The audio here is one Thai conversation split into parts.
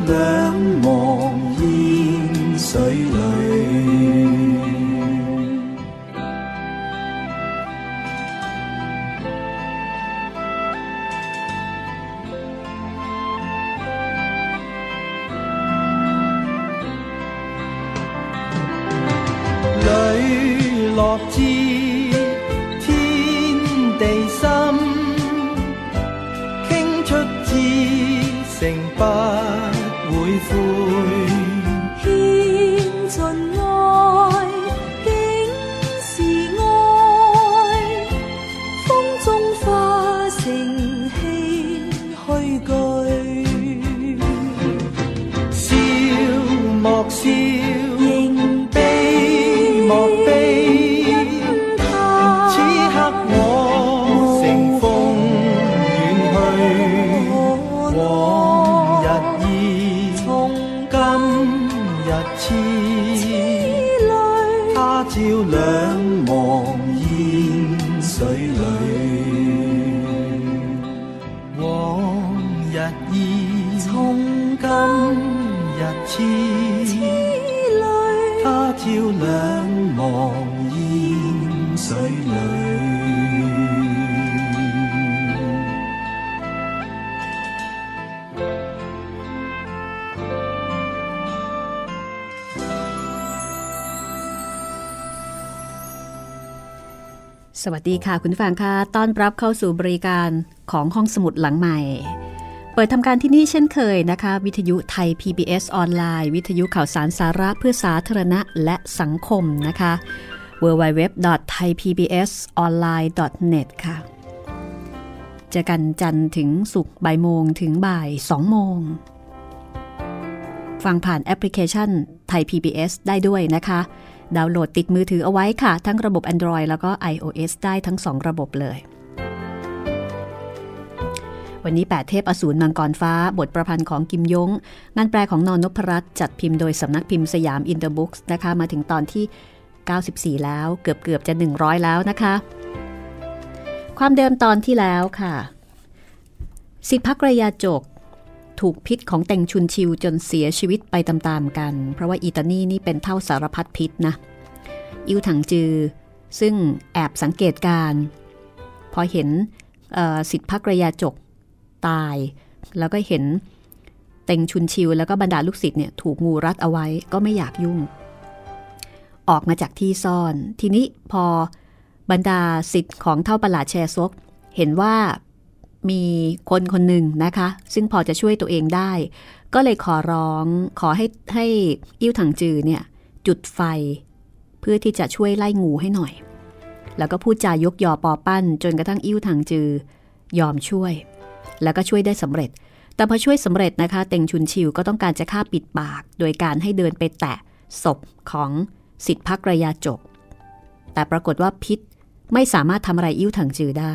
两茫烟水里。 สวัสดีค่ะคุณฟังค่ะต้อนรับเข้าสู่บริการของห้องสมุดหลังใหม่ เปิดทำการที่นี่เช่นเคยนะคะ วิทยุไทย PBS ออนไลน์ วิทยุข่าวสารสาระเพื่อสาธารณะและสังคมนะคะ www.thaipbsonline.net ค่ะ เจอกันจันทร์ถึงศุกร์บ่ายโมงถึงบ่ายสองโมง ฟังผ่านแอปพลิเคชันไทย PBS ได้ด้วยนะคะ ดาวน์โหลดติดมือถือเอาไว้ค่ะ ทั้งระบบ Android แล้วก็ iOS ได้ทั้ง 2 ระบบเลย วันนี้ 8 เทพอสูรมังกรฟ้า บทประพันธ์ของกิมยง งานแปลของนอนนพรัตน์จัดพิมพ์โดยสำนักพิมพ์สยามอินเตอร์บุ๊กส์นะคะ มาถึงตอนที่ 94 แล้วเกือบเกือบจะ 100 แล้วนะคะ ความเดิมตอนที่แล้วค่ะ ศิษย์พรรคกระยาจก ถูกพิษของเต็งชุนชิวจนเสียชีวิตไปตามๆกัน เพราะว่าอีตานีนี่เป็นเฒ่าสารพัดพิษนะอิวถังจือ ซึ่งแอบสังเกตการ พอเห็นสิทธิพักระยาจกตาย แล้วก็เห็นเต็งชุนชิวแล้วก็บรรดาลูกศิษย์เนี่ยถูกงูรัดเอาไว้ก็ไม่อยากยุ่ง ออกมาจากที่ซ่อน ทีนี้พอบรรดาสิทธิ์ของเท่าประหลาดแชซก เห็นว่า มีคนคนหนึ่งนะคะ ซึ่งพอจะช่วยตัวเองได้ ก็เลยขอร้องขอให้ให้อิ่วถังจือเนี่ยจุดไฟ เพื่อที่จะช่วยไล่งูให้หน่อย แล้วก็พูดจายกยอปอปั้น จนกระทั่งอิ่วถังจือยอมช่วย แล้วก็ช่วยได้สำเร็จ แต่พอช่วยสำเร็จนะคะ เต็งชุนชิวก็ต้องการจะฆ่าปิดปาก โดยการให้เดินไปแตะศพของสิทธิพักระยาจก แต่ปรากฏว่าพิษไม่สามารถทำอะไรอิ่วถังจือได้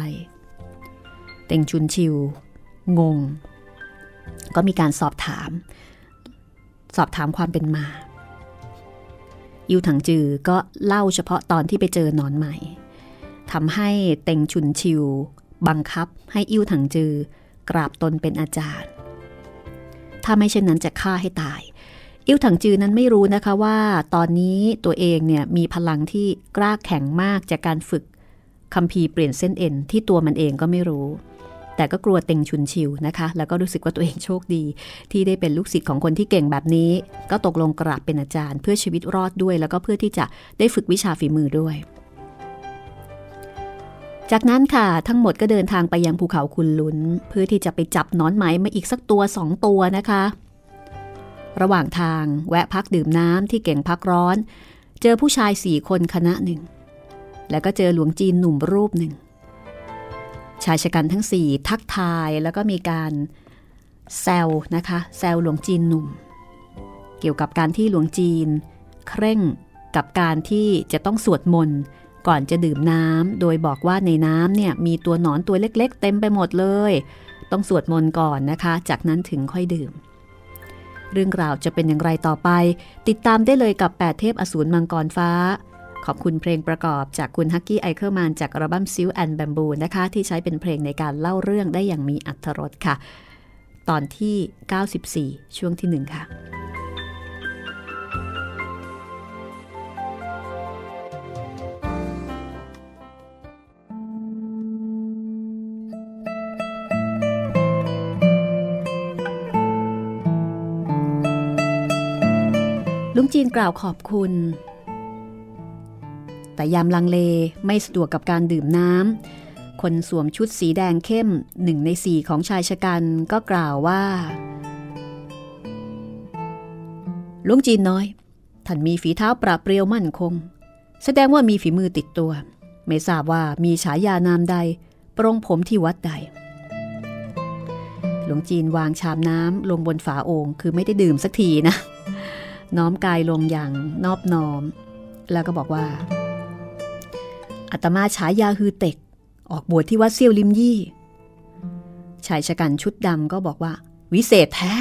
เต็งชุนชิว งง ก็มีการสอบถาม สอบถามความเป็นมาอิวถังจือก็เล่าเฉพาะตอนที่ไปเจอนอนใหม่ทำให้เต็งชุนชิว บังคับให้อิวถังจือกราบตนเป็นอาจารย์ ถ้าไม่เช่นนั้นจะฆ่าให้ตาย อิวถังจือนั้นไม่รู้นะคะว่า ตอนนี้ตัวเองเนี่ยมีพลังที่กล้าแข็งมากจากการฝึกคัมภีร์เปลี่ยนเส้นเอ็นที่ตัวมันเองก็ไม่รู้ แต่ก็กลัวเต็งชุนชิวนะคะ แล้วก็รู้สึกว่าตัวเองโชคดี ที่ได้เป็นลูกศิษย์ของคนที่เก่งแบบนี้ ก็ตกลงกราบเป็นอาจารย์ เพื่อชีวิตรอดด้วย แล้วก็เพื่อที่จะได้ฝึกวิชาฝีมือด้วย จากนั้นค่ะ ทั้งหมดก็เดินทางไปยังภูเขาคุณลุนเพื่อที่จะไปจับนอนไหมมาอีกสักตัวสองตัวนะคะ ระหว่างทางแวะพักดื่มน้ำที่เก่งพักร้อน เจอผู้ชายสี่คนคณะหนึ่ง แล้วก็เจอหลวงจีนหนุ่มรูปหนึ่ง ชายชะกันทั้งสี่ทักทายแล้วก็มีการแซวนะคะแซวหลวงจีนหนุ่ม เกี่ยวกับการที่หลวงจีน เคร่งกับการที่จะต้องสวดมนต์ก่อนจะดื่มน้ำโดยบอกว่าในน้ำเนี่ยมีตัวหนอนตัวเล็ก ๆ เต็มไปหมดเลย ต้องสวดมนต์ก่อนนะคะ จากนั้นถึงค่อยดื่ม เรื่องราวจะเป็นอย่างไรต่อไป ติดตามได้เลยกับ 8 เทพอสูรมังกรฟ้า ขอบคุณเพลงประกอบจากคุณฮักกี้ไอเคิลมานน์จากอัลบั้ม Silk and Bamboo นะคะ ที่ใช้เป็นเพลงในการเล่าเรื่องได้อย่างมีอรรถรสค่ะ ตอนที่ 94 ช่วงที่ 1 ค่ะลุงจีนกล่าวขอบคุณ แต่ยามลังเลไม่สะดวกกับการดื่มน้ำ คนสวมชุดสีแดงเข้มหนึ่งในสี่ของชายชะกันก็กล่าวว่าลุงจีนน้อย ท่านมีฝีเท้าปราเปรียวมั่นคง แสดงว่ามีฝีมือติดตัว ไม่ทราบว่ามีฉายานามใด ปรงผมที่วัดใดหลวงจีนวางชามน้ำลงบนฝาโอง่งคือไม่ได้ดื่มสักทีนะ น้อมกายลงอย่างนอบน้อม แล้วก็บอกว่า อาตมาฉายาฮือเต็ก ออกบวชที่วัดเซี่ยวลิมยี่ ชายชะกันชุดดำก็บอกว่า วิเศษแท้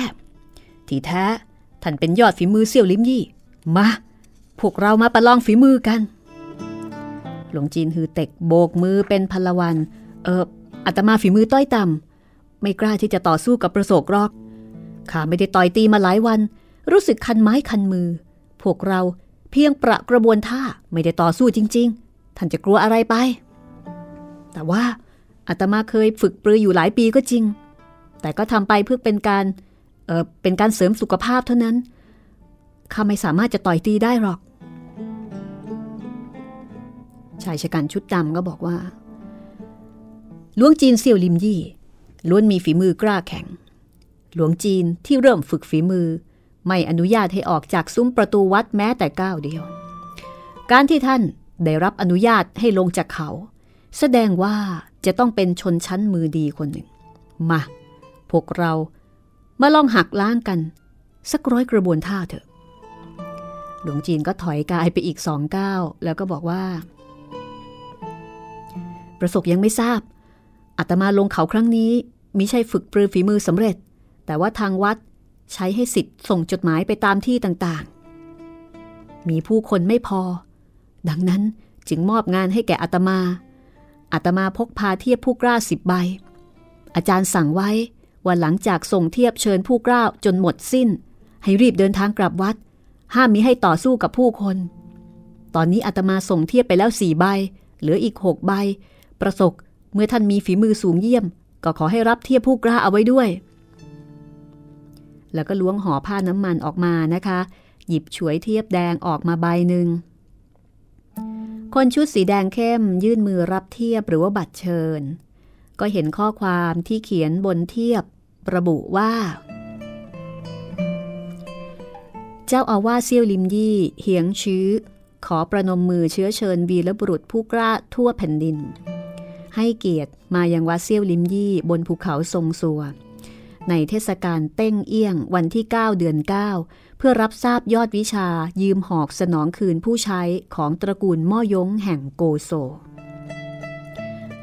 ที่แท้ ท่านเป็นยอดฝีมือเซี่ยวลิมยี่ มา พวกเรามาประลองฝีมือกัน หลวงจีนฮือเต็กโบกมือเป็นพลวัน เอออาตมาฝีมือต้อยต่ำไม่กล้าที่จะต่อสู้กับประโศกรอกข้าไม่ได้ต่อยตีมาหลายวัน รู้สึกคันไม้คันมือ พวกเราเพียงประกระบวนท่าไม่ได้ต่อสู้จริง ๆ ท่านจะกลัวอะไรไป แต่ว่าอาตมาเคยฝึกปรืออยู่หลายปีก็จริง แต่ก็ทำไปเพื่อเป็นการเออเป็นการเสริมสุขภาพเท่านั้น ข้าไม่สามารถจะต่อยตีได้หรอก ชายชะกันชุดดำก็บอกว่าหลวงจีนเซี่ยวลิมยี่ล้วนมีฝีมือกล้าแข็ง หลวงจีนที่เริ่มฝึกฝีมือ ไม่อนุญาตให้ออกจากซุ้มประตูวัดแม้แต่ก้าวเดียว การที่ท่าน ได้รับอนุญาตให้ลงจากเขา แสดงว่าจะต้องเป็นชนชั้นมือดีคนหนึ่ง มา พวกเรามาลองหักล้างกัน สักร้อยกระบวนท่าเถอะ หลวงจีนก็ถอยกายไปอีกสองก้าวแล้วก็บอกว่า ประสบยังไม่ทราบอาตมาลงเขาครั้งนี้มิใช่ฝึกปรือฝีมือสำเร็จ แต่ว่าทางวัดใช้ให้สิทธิ์ส่งจดหมายไปตามที่ต่างๆ มีผู้คนไม่พอ ดังนั้นจึงมอบงานให้แก่อัตมาอัตมาพกพาเทียบผู้กล้าสิบใบ อาจารย์สั่งไว้ว่าหลังจากส่งเทียบเชิญผู้กล้าจนหมดสิ้น ให้รีบเดินทางกลับวัด ห้ามมิให้ต่อสู้กับผู้คน ตอนนี้อาตมาส่งเทียบไปแล้วสี่ใบ เหลืออีกหกใบ ประสบเมื่อท่านมีฝีมือสูงเยี่ยม ก็ขอให้รับเทียบผู้กล้าเอาไว้ด้วย แล้วก็ล้วงห่อผ้าน้ำมันออกมานะคะ หยิบฉวยเทียบแดงออกมาใบหนึ่ง คนชุดสีแดงเข้มยื่นมือรับเทียบหรือว่าบัตรเชิญ ก็เห็นข้อความที่เขียนบนเทียบระบุว่า เจ้าอาวาสเซียวลิมยี่เหียงชื้อ ขอประนมมือเชื้อเชิญวีรบุรุษผู้กล้าทั่วแผ่นดิน ให้เกียรติมายังวัดเซียวลิมยี่บนภูเขาทรงสัวในเทศกาลเต้งเอี้ยงวันที่ 9 เดือน 9 เพื่อรับทราบยอดวิชายืมหอกสนองคืนผู้ใช้ของตระกูลม่อยงแห่งโกโซ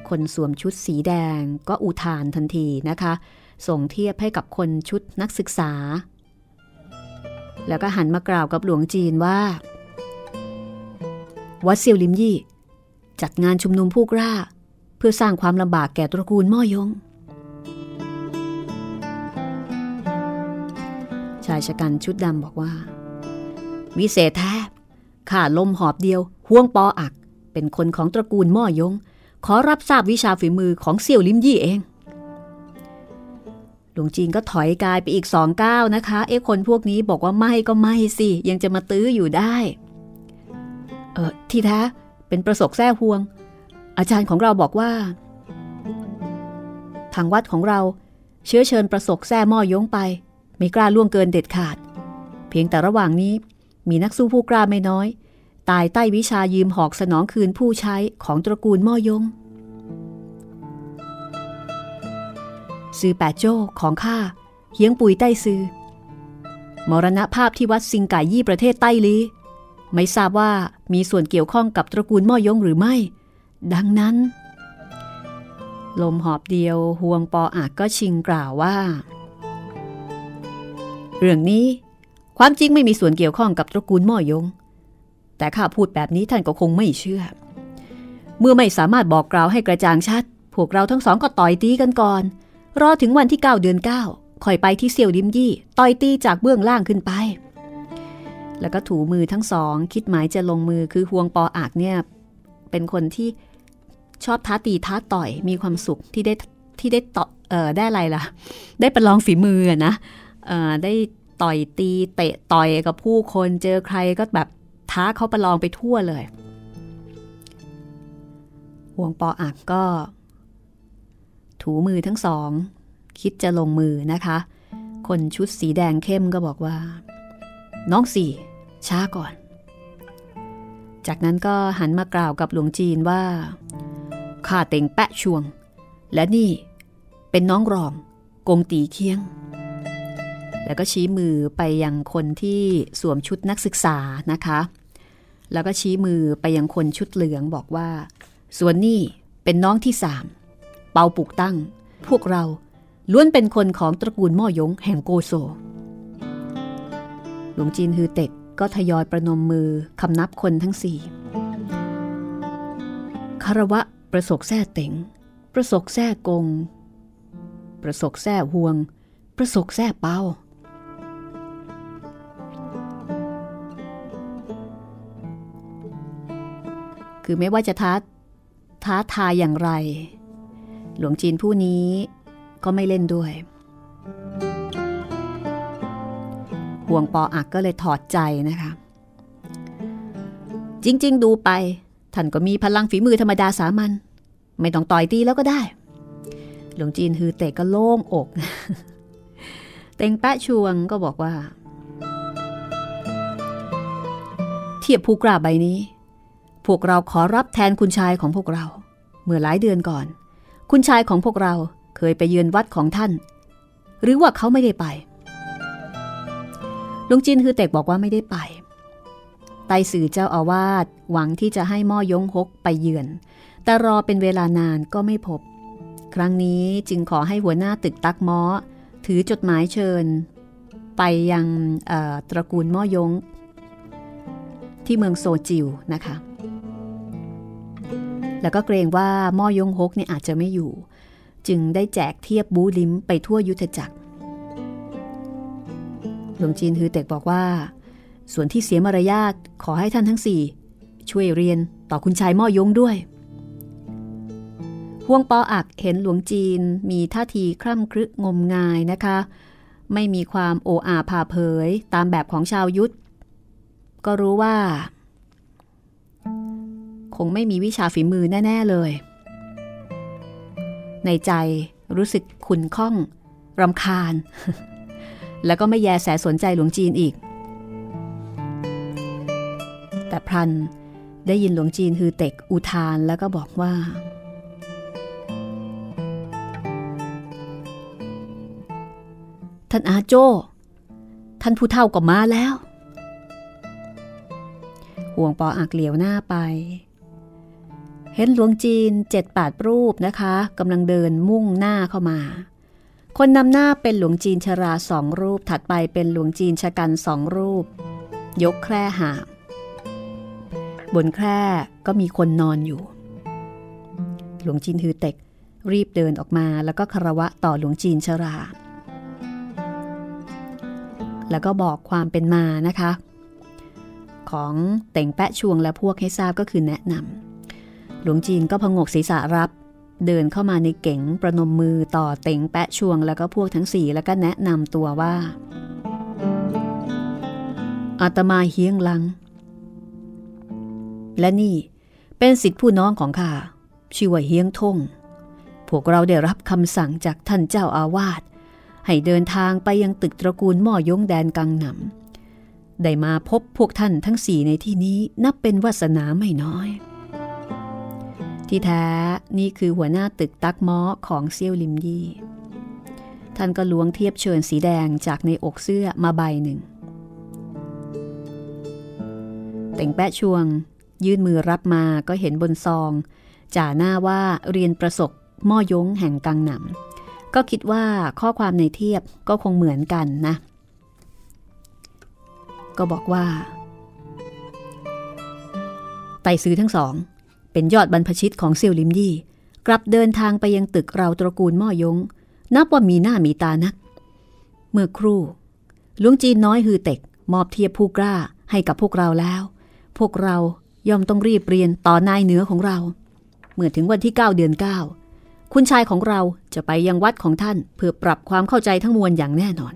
คนสวมชุดสีแดงก็อุทานทันทีนะคะ ส่งเทียบให้กับคนชุดนักศึกษา แล้วก็หันมากล่าวกับหลวงจีนว่า วัดเซียวลิมยี่ จัดงานชุมนุมผู้กล้า เพื่อสร้างความลำบากแก่ตระกูลม่อยงายชะกันชุดดำบอกว่า วิเศษแท้ข้าลมหอบเดียวห่วงปออัก เป็นคนของตระกูลม่อยง ขอรับทราบวิชาฝีมือของเสี่ยวลิมยี่เองหลวงจีนก็ถอยกายไปอีกสองก้าวนะคะ เอ๊ะคนพวกนี้บอกว่าไม่ก็ไม่สิ ยังจะมาตื้ออยู่ได้ เออที่แท้เป็นประสบแท้ห่วง อาจารย์ของเราบอกว่า ทางวัดของเราเชื้อเชิญประสบแท้ม่อยงไป ไม่กล้าล่วงเกินเด็ดขาด เพียงแต่ระหว่างนี้มีนักสู้ผู้กล้าไม่น้อย ตายใต้วิชายืมหอกสนองคืนผู้ใช้ของตระกูลม่อยงซือแปดโจ้ของข้าเฮียงปุ๋ยใต้ซือมรณภาพที่วัดซิงไก่ยี่ประเทศใต้ลีไม่ทราบว่ามีส่วนเกี่ยวข้องกับตระกูลม่อยงหรือไม่ ดังนั้น ลมหอบเดียวห่วงปออากก็ชิงกล่าวว่า เรื่องนี้ความจริงไม่มีส่วนเกี่ยวข้องกับตระกูลม่อยง แต่ข้าพูดแบบนี้ท่านก็คงไม่เชื่อ เมื่อไม่สามารถบอกกล่าวให้กระจ่างชัด พวกเราทั้งสองก็ต่อยตีกันก่อน รอถึงวันที่ 9 เดือน 9ค่อยไปที่เซียวดิมยี่ ต่อยตีจากเบื้องล่างขึ้นไป แล้วก็ถูมือทั้งสอง คิดหมายจะลงมือคือห่วงปออากเนี่ยเป็นคนที่ชอบท้าตีท้าต่อยมีความสุขที่ได้ที่ได้ต่อเออได้อะไรล่ะ ได้ประลองฝีมือนะ ได้ต่อยตีเตะต่อยกับผู้คนเจอใครก็แบบท้าเขาประลองไปทั่วเลย ห่วงปออักก็ ถูมือทั้งสอง คิดจะลงมือนะคะ คนชุดสีแดงเข้มก็บอกว่า น้องสี่ ช้าก่อน จากนั้นก็หันมากล่าวกับหลวงจีนว่าข้าเต็งแปะช่วง และนี่เป็นน้องรอง กงตีเคียง แล้วก็ชี้มือไปยังคนที่สวมชุดนักศึกษานะคะ แล้วก็ชี้มือไปยังคนชุดเหลืองบอกว่า ส่วนนี่เป็นน้องที่สามเปาปุกตั้ง พวกเราล้วนเป็นคนของตระกูลม่อยงแห่งโกโซ หลวงจีนฮือเต็กก็ทยอยประนมมือคำนับคนทั้งสี่คารวะประสกแท้เต็งประสกแท้กง ประสกแท้ห่วง ประสกแท้เปา คือไม่ว่าจะท้าท้าทายอย่างไร หลวงจีนผู้นี้ก็ไม่เล่นด้วย ห่วงปออักก็เลยถอดใจนะคะ จริง ๆ ดูไป ท่านก็มีพลังฝีมือธรรมดาสามัญไม่ต้องต่อยตีแล้วก็ได้ หลวงจีนฮือเตะก็โล่งอก เต็งแปะชวงก็บอกว่า เทียบภูกราใบนี้ พวกเราขอรับแทนคุณชายของพวกเรา เมื่อหลายเดือนก่อน คุณชายของพวกเราเคยไปเยือนวัดของท่าน หรือว่าเขาไม่ได้ไปลุงจินคือเตกบอกว่าไม่ได้ไป ไต้สื่อเจ้าอาวาสหวังที่จะให้ม่อยงฮกไปเยือน แต่รอเป็นเวลานานก็ไม่พบ ครั้งนี้จึงขอให้หัวหน้าตึกตักม้อ ถือจดหมายเชิญ ไปยังตระกูลม่อยง ที่เมืองโซจิวนะคะ แล้วก็เกรงว่าม่อยงฮกเนี่ยอาจจะไม่อยู่ จึงได้แจกเทียบบูลิมไปทั่วยุทธจักรหลวงจีนฮือเต็กบอกว่า ส่วนที่เสียมารยาทขอให้ท่านทั้งสี่ช่วยเรียนต่อคุณชายม่อยงด้วยห่วงปออักเห็นหลวงจีนมีท่าทีคร่ำครึงมงายนะคะ ไม่มีความโออาผาเผยตามแบบของชาวยุทธก็รู้ว่า คงไม่มีวิชาฝีมือแน่ ๆเลย ในใจรู้สึกขุนข้องรำคาญ แล้วก็ไม่แยแสสนใจหลวงจีนอีก แต่พรันได้ยินหลวงจีนฮือเต็กอุทานแล้วก็บอกว่า ท่านอาโจ ท่านผู้เฒ่าก็มาแล้ว ห่วงปออักเหลียวหน้าไป เห็นหลวงจีนเจ็ดแปดรูปนะคะกำลังเดินมุ่งหน้าเข้ามา คนนำหน้าเป็นหลวงจีนชราสองรูป ถัดไปเป็นหลวงจีนชะกันสองรูป ยกแคร่หามบนแคร่ก็มีคนนอนอยู่ หลวงจีนฮือเต็ก รีบเดินออกมาแล้วก็คารวะต่อหลวงจีนชรา แล้วก็บอกความเป็นมานะคะ ของเต่งแปะชวงและพวกให้ทราบก็คือแนะนำ หลวงจีนก็พงกศีรษะรับ เดินเข้ามาในเก๋งประนมมือต่อเต่งแปะช่วงแล้วก็พวกทั้งสี่แล้วก็แนะนำตัวว่า อาตมาเฮียงลัง และนี่เป็นสิทธิผู้น้องของข้าชื่อว่าเฮียงทงพวกเราได้รับคำสั่งจากท่านเจ้าอาวาสให้เดินทางไปยังตึกตระกูลหม้อยงแดนกังหนำได้มาพบพวกท่านทั้งสี่ในที่นี้นับเป็นวาสนาไม่น้อย ที่แท้นี่คือหัวหน้าตึกตักม้อของเซี่ยวลิมยี่ ท่านก็ล้วงเทียบเชิญสีแดงจากในอกเสื้อมาใบหนึ่ง แต่งแปะชวง ยื่นมือรับมาก็เห็นบนซอง จ่าหน้าว่าเรียนประสบม่อยงแห่งกังหนำก็คิดว่าข้อความในเทียบก็คงเหมือนกันนะ ก็บอกว่าไต่ซื้อทั้งสอง เป็นยอดบรรพชิตของเซียวลิมยี่ กลับเดินทางไปยังตึกเราตระกูลม่อยง นับว่ามีหน้ามีตานัก เมื่อครู่ลุงจีนน้อยฮือเต็ก มอบเทียบผู้กล้าให้กับพวกเราแล้ว พวกเราย่อมต้องรีบเรียนต่อนายเหนือของเรา เมื่อถึงวันที่ 9 เดือน 9 คุณชายของเราจะไปยังวัดของท่านเพื่อปรับความเข้าใจทั้งมวลอย่างแน่นอน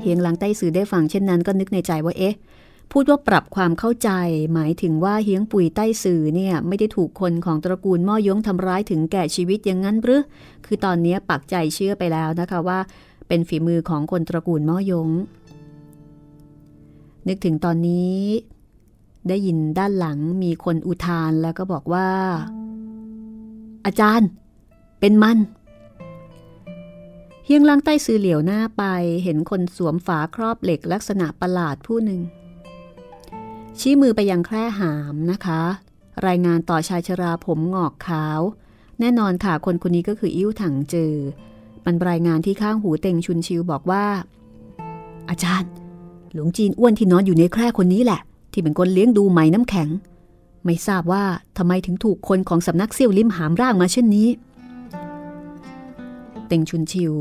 เฮียงหลังใต้สื่อได้ฟังเช่นนั้นก็นึกในใจว่าเอ๊ะ พูดว่าปรับความเข้าใจ หมายถึงว่าเฮียงปุ๋ยใต้สื่อเนี่ยไม่ได้ถูกคนของตระกูลม่อยงทำร้ายถึงแก่ชีวิตอย่างนั้นหรือคือตอนนี้ปักใจเชื่อไปแล้วนะคะว่า เป็นฝีมือของคนตระกูลม่อยง นึกถึงตอนนี้ ได้ยินด้านหลังมีคนอุทานแล้วก็บอกว่า อาจารย์ เป็นมันเฮียงลังใต้ซื้อเหลียวหน้าไปเห็นคนสวมฝาครอบเหล็กลักษณะประหลาดผู้หนึ่ง ชี้มือไปยังแคร่หามนะคะ รายงานต่อชายชราผมงอกขาว แน่นอนค่ะคนคนนี้ก็คืออิ้วถังเจอ มันรายงานที่ข้างหูเต็งชุนชิวบอกว่า อาจารย์ หลวงจีนอ้วนที่นอนอยู่ในแคร่คนนี้แหละ ที่เป็นคนเลี้ยงดูไหมน้ำแข็ง ไม่ทราบว่าทำไมถึงถูกคนของสำนักเซี่ยวลิมหามร่างมาเช่นนี้ เต็งชุนชิว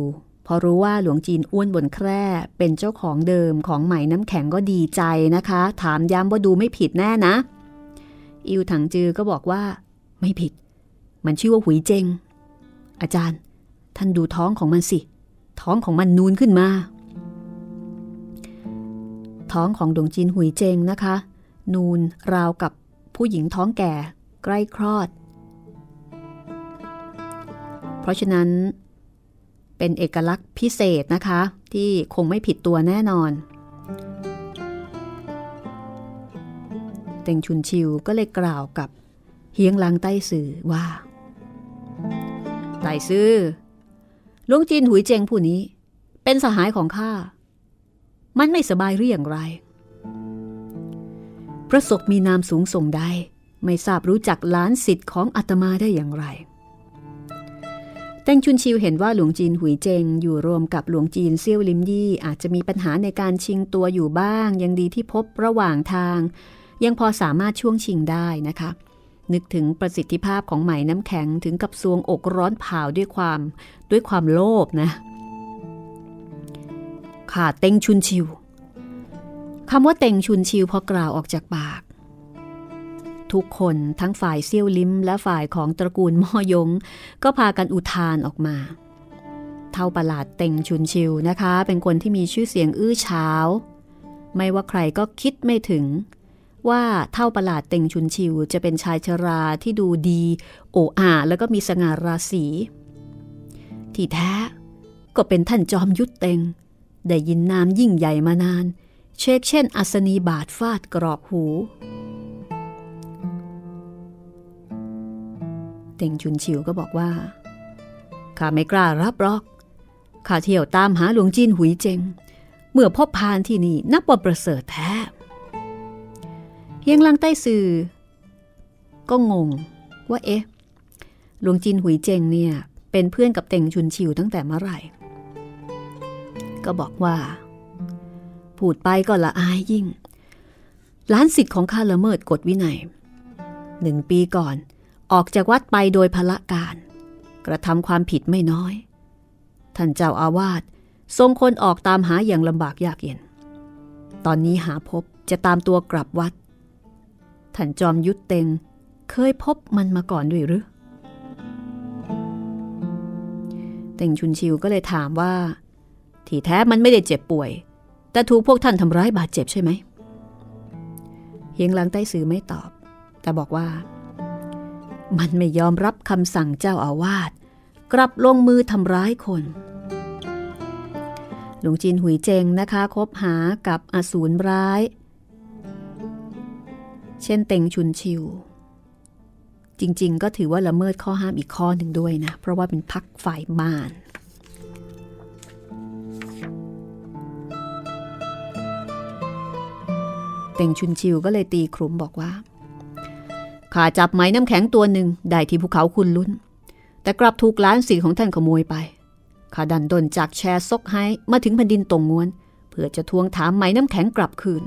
อรู้ว่าหลวงจีนอ้วนบนแคร่เป็นเจ้าของเดิมของไหมน้ำแข็งก็ดีใจนะคะ ถามย้ำว่าดูไม่ผิดแน่นะ อิวถังจือก็บอกว่า ไม่ผิด มันชื่อว่าหุยเจง อาจารย์ ท่านดูท้องของมันสิ ท้องของมันนูนขึ้นมา ท้องของดวงจีนหุยเจงนะคะ นูนราวกับผู้หญิงท้องแก่ ใกล้คลอด เพราะฉะนั้น เป็นเอกลักษณ์พิเศษนะคะ ที่คงไม่ผิดตัวแน่นอน เต็งชุนชิวก็เลยกล่าวกับเฮียงลังใต้สื่อว่าไต่ซื่อลุงจีนหุยเจงผู้นี้ เป็นสหายของข้า มันไม่สบายหรืออย่างไร พระศกมีนามสูงส่งใด ไม่ทราบรู้จักล้านสิทธิ์ของอาตมาได้อย่างไร แตงชุนชิวเห็นว่าหลวงจีนหุยเจงอยู่รวมกับหลวงจีนเซี่ยวลิมยี่อาจจะมีปัญหาในการชิงตัวอยู่บ้าง ยังดีที่พบระหว่างทาง ยังพอสามารถช่วงชิงได้นะคะ นึกถึงประสิทธิภาพของไหมน้ำแข็งถึงกับซวงอกร้อนเผาด้วยความด้วยความโลภนะข่าเต็งชุนชิวคำว่าเต็งชุนชิวพอกล่าวออกจากปาก ทุกคนทั้งฝ่ายเซี่ยวลิ้ม และฝ่ายของตระกูลม่อยง ก็พากันอุทานออกมา เท่าประหลาดเต็งชุนชิวนะคะ เป็นคนที่มีชื่อเสียงอื้อฉาวไม่ว่าใครก็คิดไม่ถึง ว่าเท่าประหลาดเต็งชุนชิว จะเป็นชายชราที่ดูดี โอ้อาแล้วก็มีสง่าราศีที่แท้ก็เป็นท่านจอมยุทธเต็ง ได้ยินนามยิ่งใหญ่มานาน เชกเช่น อัศนีบาทฟาดกรอบหู เต็งชุนชิวก็บอกว่า ข้าไม่กล้ารับรอก ข้าเที่ยวตามหาหลวงจีนหุยเจง เมื่อพบพานที่นี่นับว่าประเสริฐแท้เฮียงลังใต้สื่อ ก็งงว่าเอ๊ะ หลวงจีนหุยเจงเนี่ย เป็นเพื่อนกับเต่งชุนชิวตั้งแต่เมื่อไหร่ ก็บอกว่า พูดไปก็ละอายยิ่งล้านสิทธิ์ของข้าละเมิดกฎวินัยหนึ่งปีก่อน ออกจากวัดไปโดยพละการ กระทำความผิดไม่น้อย ท่านเจ้าอาวาสทรงคนออกตามหาอย่างลำบากยากเย็น ตอนนี้หาพบจะตามตัวกลับวัด ท่านจอมยุทธเต็งเคยพบมันมาก่อนด้วยหรือ เต็งชุนชิวก็เลยถามว่า ที่แท้มันไม่ได้เจ็บป่วย แต่ถูกพวกท่านทำร้ายบาดเจ็บใช่ไหมเฮียงหลังใต้สื่อไม่ตอบ แต่บอกว่า มันไม่ยอมรับคำสั่งเจ้าอาวาส กลับลงมือทำร้ายคน หลวงจีนหุยเจงนะคะคบหากับอสูรร้าย เช่นเต็งชุนชิว จริงๆ ก็ถือว่าละเมิดข้อห้ามอีกข้อหนึ่งด้วยนะ เพราะว่าเป็นพักฝ่ายมารเต็งชุนชิวก็เลยตีครุมบอกว่า ข้าจับไหมน้ำแข็งตัวหนึ่งได้ที่ภูเขาคุณลุ้น แต่กลับถูกล้านสีของท่านขโมยไปข้าดันดนจากแชร์ซกให้มาถึงแผ่นดินตรงงวน เพื่อจะทวงถามไหมน้ำแข็งกลับคืน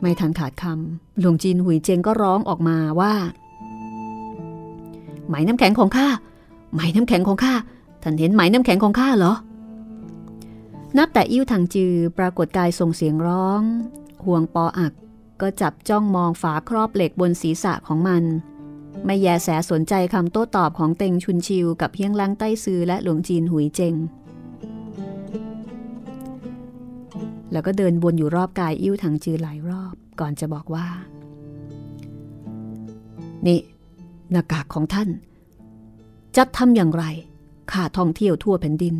ไม่ทันขาดคำหลวงจีนหุยเจงก็ร้องออกมาว่าไหมน้ำแข็งของข้าไหมน้ำแข็งของข้าท่านเห็นไหมน้ำแข็งของข้าเหรอ นับแต่อิ่วทางจือปรากฏกายส่งเสียงร้อง ห่วงปออัก ก็จับจ้องมองฝาครอบเหล็กบนศีรษะของมัน ไม่แยแสสนใจคำโต้ตอบของเต็งชุนชิว กับเฮียงลังใต้ซือและหลวงจีนหุยเจงแล้วก็เดินวนอยู่รอบกายอิ่วทางจือหลายรอบ ก่อนจะบอกว่า นี่หน้ากากของท่านจะทำอย่างไรข้าท่องเที่ยวทั่วแผ่นดิน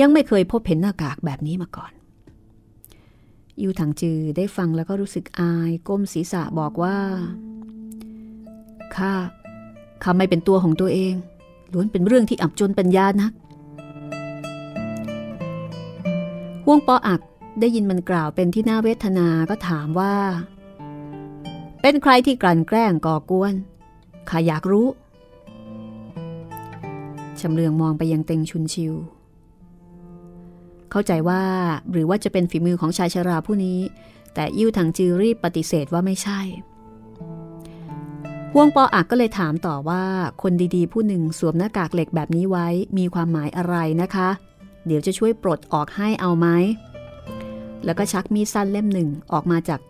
ยังไม่เคยพบเห็นหน้ากากแบบนี้มาก่อน ยูถังจือได้ฟังแล้วก็รู้สึกอายก้มศีรษะบอกว่าข้าข้าไม่เป็นตัวของตัวเอง ล้วนเป็นเรื่องที่อับจนปัญญานักห่วงปออักได้ยินมันกล่าวเป็นที่น่าเวทนาก็ถามว่า เป็นใครที่กลั่นแกล้งก่อกวนข้าอยากรู้ชำเลืองมองไปยังเต็งชุนชิว เข้าใจว่าหรือว่าจะเป็นฝีมือของชายชราผู้นี้ แต่ยิ้วถังจือรีบปฏิเสธว่าไม่ใช่วงปออักก็เลยถามต่อว่าคนดีๆ ผู้หนึ่งสวมหน้ากากเหล็กแบบนี้ไว้มีความหมายอะไรนะคะ เดี๋ยวจะช่วยปลดออกให้เอาไหม แล้วก็ชักมีดสั้นเล่มหนึ่งออกมาจาก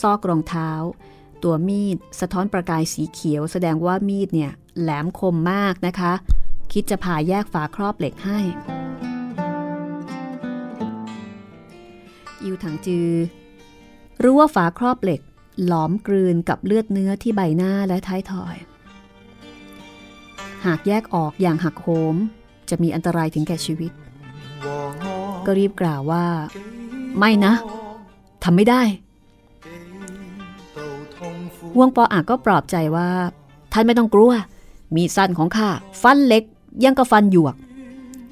ซอกรองเท้า ตัวมีดสะท้อนประกายสีเขียว แสดงว่ามีดเนี่ยแหลมคมมากนะคะ คิดจะผ่าแยกฝาครอบเหล็กให้ อิวถังจือ รู้ว่าฝาครอบเหล็ก หลอมกลืนกับเลือดเนื้อที่ใบหน้าและท้ายทอย หากแยกออกอย่างหักโหม จะมีอันตรายถึงแก่ชีวิต ก็รีบกล่าวว่า ไม่นะทำไม่ได้วงปออาก็ปลอบใจว่า ท่านไม่ต้องกลัว มีสั้นของข้าฟันเล็กยังก็ฟันหยวก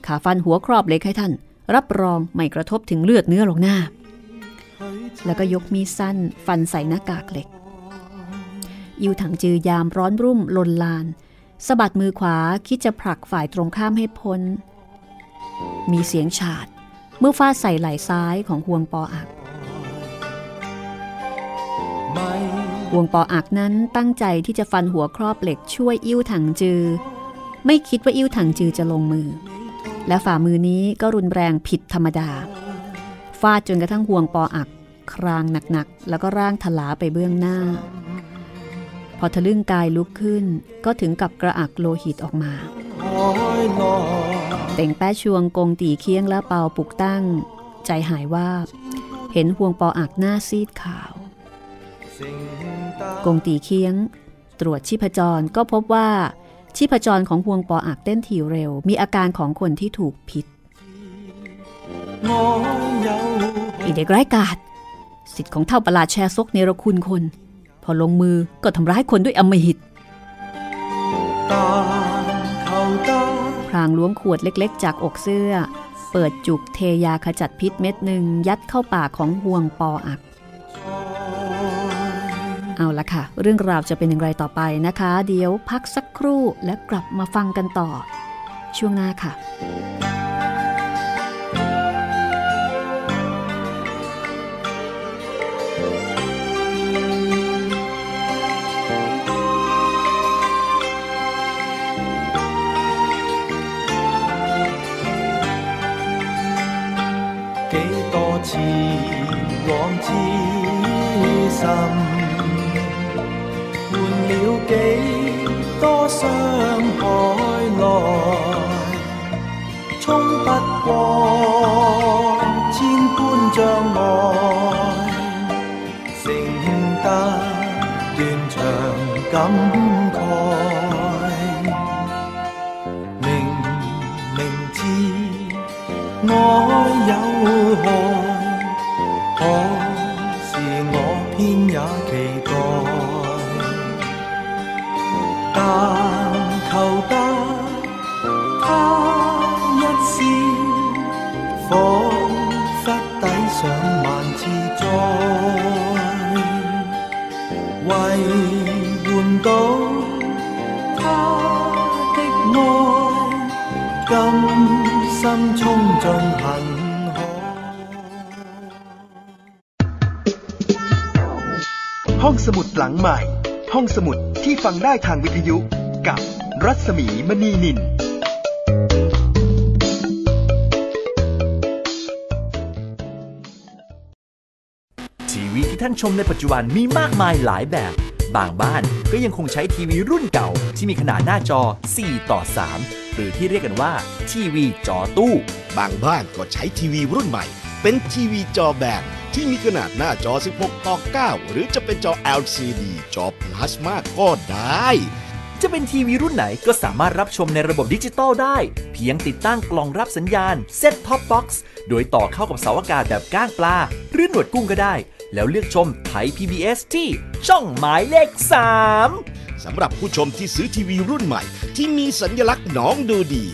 ข้าฟันหัวครอบเล็กให้ท่าน รับรองไม่กระทบถึงเลือดเนื้อหรอกหน้า แล้วก็ยกมีดสั้นฟันใส่หน้ากากเหล็ก ยิวถังจือยามร้อนรุ่มลนลานสะบัดมือขวาคิดจะผลักฝ่ายตรงข้ามให้พ้น มีเสียงฉาด เมื่อฟาดใส่ไหล่ซ้ายของห่วงปออักห่วงปออักนั้นตั้งใจที่จะฟันหัวครอบเหล็กช่วยอิ่วถังจือ ไม่คิดว่าอิ่วถังจือจะลงมือ และฝ่ามือนี้ก็รุนแรงผิดธรรมดา ฟาดจนกระทั่งห่วงปออัก ครางหนักๆ แล้วก็ร่างถลาไปเบื้องหน้า พอทะลึ่งกายลุกขึ้น ก็ถึงกับกระอักโลหิตออกมาเต่งแป้ชวงกงตีเคียงและเปาปลุกตั้ง ใจหายว่า เห็นห่วงปออักหน้าซีดขาว กงตีเคียง ตรวจชีพจรก็พบว่า ชีพจรของห่วงปออักเต้นถี่เร็ว มีอาการของคนที่ถูกผิดอีเด็กไร้กาดสิทธิ์ของเท่าประหลาดแชร์ซกเนรคุณคน พอลงมือก็ทำร้ายคนด้วยอมหิตลางล้วงขวดเล็กๆ จากอกเสื้อ เปิดจุกเทยาขจัดพิษเม็ดหนึ่งยัดเข้าปากของห่วงปออัก เอาละค่ะ เรื่องราวจะเป็นอย่างไรต่อไปนะคะ เดี๋ยวพักสักครู่และกลับมาฟังกันต่อ ช่วงหน้าค่ะ似往之深，换 了几多伤海来，冲不过千般障碍，剩得断肠感慨，明明知爱有害。心冲进恨。ห้องสมุดหลังใหม่ ห้องสมุดที่ฟังได้ทางวิทยุกับรัศมีมณีนิน ทีวีที่ท่านชมในปัจจุบันมีมากมายหลายแบบ บางบ้านก็ยังคงใช้ทีวีรุ่นเก่าที่มีขนาดหน้าจอ 4 ต่อ 3 หรือที่เรียกกันว่าทีวีจอตู้ บางบ้านก็ใช้ทีวีรุ่นใหม่ เป็นทีวีจอแบนที่มีขนาดหน้าจอ 16 ต่อ 9 หรือจะเป็นจอ LCD จอพลาสมาก็ได้ จะเป็นทีวีรุ่นไหนก็สามารถรับชมในระบบดิจิตอลได้ เพียงติดตั้งกล่องรับสัญญาณ Set Top Box โดยต่อเข้ากับเสาอากาศแบบก้างปลา หรือหนวดกุ้งก็ได้ แล้วเลือกชมไทย PBS ที่ช่องหมายเลข 3 สำหรับผู้ชมที่ซื้อทีวีรุ่นใหม่ ที่มีสัญลักษณ์น้องดูดี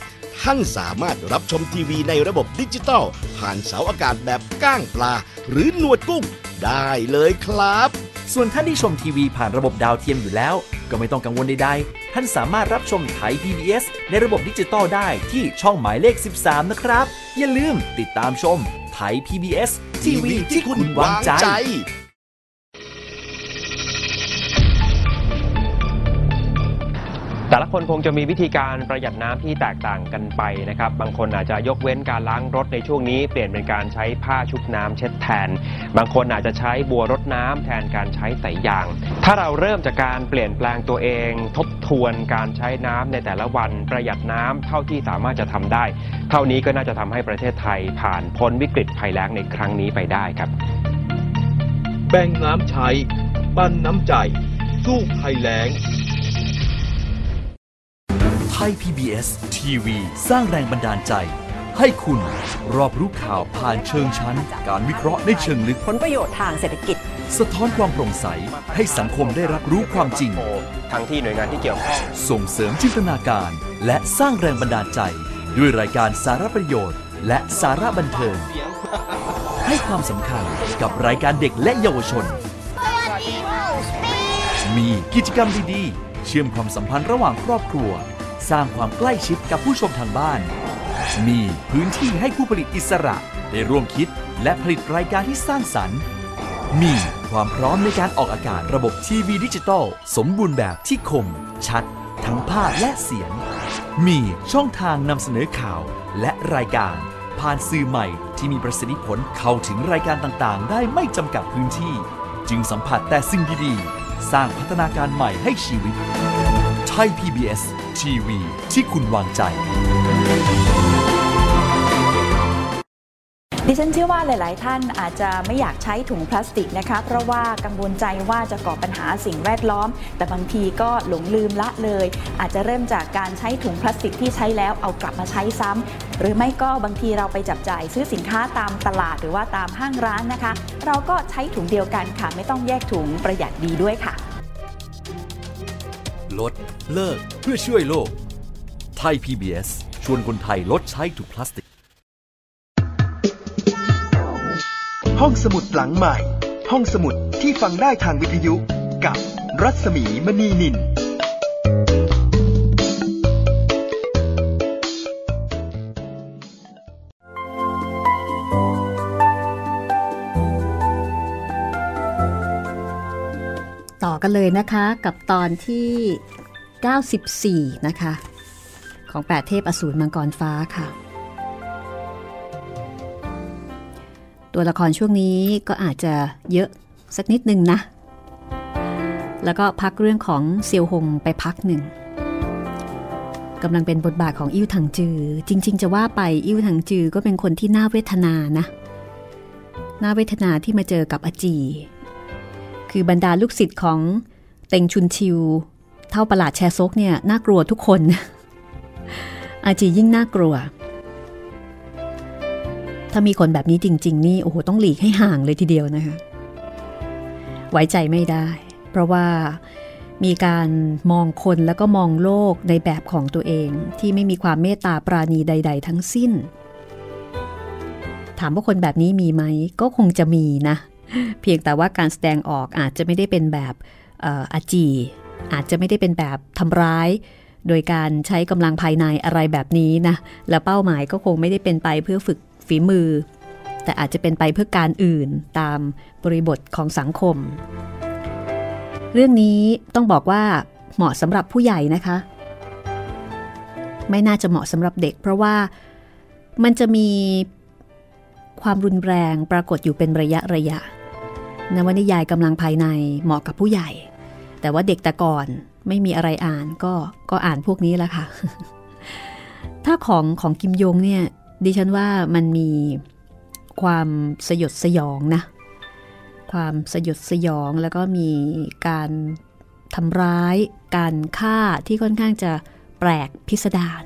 ท่านสามารถรับชมทีวีในระบบดิจิตอลผ่านเสาอากาศแบบก้างปลา หรือหนวดกุ้งได้เลยครับ ส่วนท่านที่ชมทีวีผ่านระบบดาวเทียมอยู่แล้ว ก็ไม่ต้องกังวลใดๆ ท่านสามารถรับชมไทย PBS ในระบบดิจิตอลได้ที่ช่องหมายเลข 13 นะครับ อย่าลืมติดตามชมไทย PBS ทีวีที่คุณวางใจ คนคงจะมีวิธีการประหยัดน้ำที่แตกต่างกันไปนะครับ บางคนอาจจะยกเว้นการล้างรถในช่วงนี้ เปลี่ยนเป็นการใช้ผ้าชุบน้ำเช็ดแทน บางคนอาจจะใช้บัวรดน้ำแทนการใช้สายยาง ถ้าเราเริ่มจากการเปลี่ยนแปลงตัวเอง ทบทวนการใช้น้ำในแต่ละวันประหยัดน้ำเท่าที่สามารถจะทำได้ เท่านี้ก็น่าจะทำให้ประเทศไทยผ่านพ้นวิกฤตภัยแล้งในครั้งนี้ไปได้ครับ แบ่งน้ำใช้ ปั้นน้ำใจ สู้ภัยแล้ง ทย PBS ทีวีสร้างแรงบันดาลใจ ให้คุณรอบรู้ข่าวผ่านเชิงชั้น การวิเคราะห์ในเชิงลึก ผลประโยชน์ทางเศรษฐกิจ สะท้อนความโปร่งใส ให้สังคมได้รับรู้ความจริง ทั้งที่หน่วยงานที่เกี่ยวข้องส่งเสริมจินตนาการ และสร้างแรงบันดาลใจ ด้วยรายการสาระประโยชน์ และสาระบันเทิง ให้ความสำคัญกับรายการเด็กและเยาวชน มีกิจกรรมดีๆ เชื่อมความสัมพันธ์ระหว่างครอบครัว สร้างความใกล้ชิดกับผู้ชมทางบ้าน มีพื้นที่ให้ผู้ผลิตอิสระได้ร่วมคิดและผลิตรายการที่สร้างสรรค์ มีความพร้อมในการออกอากาศระบบทีวีดิจิตอลสมบูรณ์แบบที่คม ชัด ทั้งภาพและเสียง มีช่องทางนำเสนอข่าวและรายการ ผ่านสื่อใหม่ที่มีประสิทธิผลเข้าถึงรายการต่างๆ ได้ไม่จำกัดพื้นที่ จึงสัมผัสแต่สิ่งดีๆ สร้างพัฒนาการใหม่ให้ชีวิต ไทย PBS ทีวีที่คุณวางใจ ดิฉันเชื่อว่าหลาย ๆ ท่านอาจจะไม่อยากใช้ถุงพลาสติกนะคะ เพราะว่ากังวลใจว่าจะก่อปัญหาสิ่งแวดล้อม แต่บางทีก็หลงลืมละเลย อาจจะเริ่มจากการใช้ถุงพลาสติกที่ใช้แล้วเอากลับมาใช้ซ้ำหรือไม่ก็บางทีเราไปจับจ่ายซื้อสินค้าตามตลาดหรือว่าตามห้างร้านนะคะ เราก็ใช้ถุงเดียวกันค่ะ ไม่ต้องแยกถุงประหยัดดีด้วยค่ะ ลด เลิกเพื่อช่วยโลก ไทย PBS ชวนคนไทยลดใช้ถุงพลาสติก ห้องสมุดหลังใหม่ ห้องสมุดที่ฟังได้ทางวิทยุกับรัศมีมณีนิน กันเลยนะคะกับตอนที่ 94 นะคะ ของแปดเทพอสูรมังกรฟ้าค่ะ ตัวละครช่วงนี้ก็อาจจะเยอะสักนิดนึงนะ แล้วก็พักเรื่องของเซียวหงไปพักหนึ่งกำลังเป็นบทบาทของอิ่วถังจือ จริง ๆ จะว่าไปอิ่วถังจือก็เป็นคนที่น่าเวทนานะ น่าเวทนาที่มาเจอกับอาจี คือบรรดาลูกศิษย์ของเต็งชุนชิว เท่าประหลาดแชซกเนี่ยน่ากลัวทุกคน อาจียิ่งน่ากลัว ถ้ามีคนแบบนี้จริง ๆ นี่โอ้โหต้องหลีกให้ห่างเลยทีเดียวนะคะไว้ใจไม่ได้ เพราะว่ามีการมองคนแล้วก็มองโลกในแบบของตัวเองที่ไม่มีความเมตตาปราณีใด ๆ ทั้งสิ้น ถามว่าคนแบบนี้มีไหม ก็คงจะมีนะ เพียงแต่ว่าการแสดงออกอาจจะไม่ได้เป็นแบบอาจี อาจจะไม่ได้เป็นแบบทำร้าย โดยการใช้กำลังภายในอะไรแบบนี้นะ และเป้าหมายก็คงไม่ได้เป็นไปเพื่อฝึกฝีมือ แต่อาจจะเป็นไปเพื่อการอื่นตามบริบทของสังคม เรื่องนี้ต้องบอกว่าเหมาะสำหรับผู้ใหญ่นะคะ ไม่น่าจะเหมาะสำหรับเด็ก เพราะว่ามันจะมีความรุนแรงปรากฏอยู่เป็นระยะระยะ นวนิยายกำลังภายในเหมาะกับผู้ใหญ่ แต่ว่าเด็กแต่ก่อนไม่มีอะไรอ่านก็ก็อ่านพวกนี้แหละค่ะ ถ้าของของกิมยงเนี่ยดิฉันว่ามันมีความสยดสยองนะ ความสยดสยองแล้วก็มีการทำร้าย การฆ่าที่ค่อนข้างจะแปลกพิสดาร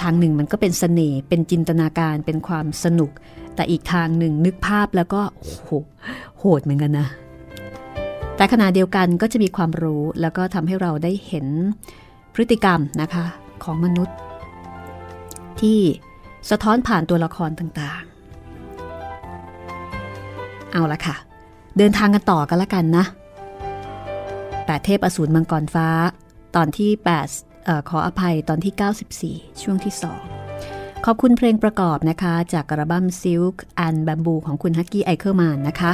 ทางหนึ่งมันก็เป็นสเสน่ห์เป็นจินตนาการเป็นความสนุก แต่อีกทางหนึ่งนึกภาพแล้วก็โหโหดเหมือนกันนะ แต่ขณะเดียวกันก็จะมีความรู้แล้วก็ทำให้เราได้เห็นพฤติกรรมนะคะของมนุษย์ ที่สะท้อนผ่านตัวละครต่างๆ เอาละค่ะ เดินทางกันต่อกันละกันนะแปดเทพอสูรมังกรฟ้า ตอนที่8ขออภัยตอนที่ 94 ช่วงที่ 2 ขอบคุณเพลงประกอบนะคะ จากกระบัม Silk and Bamboo ของคุณฮักกี้ไอเคอร์มานนะคะ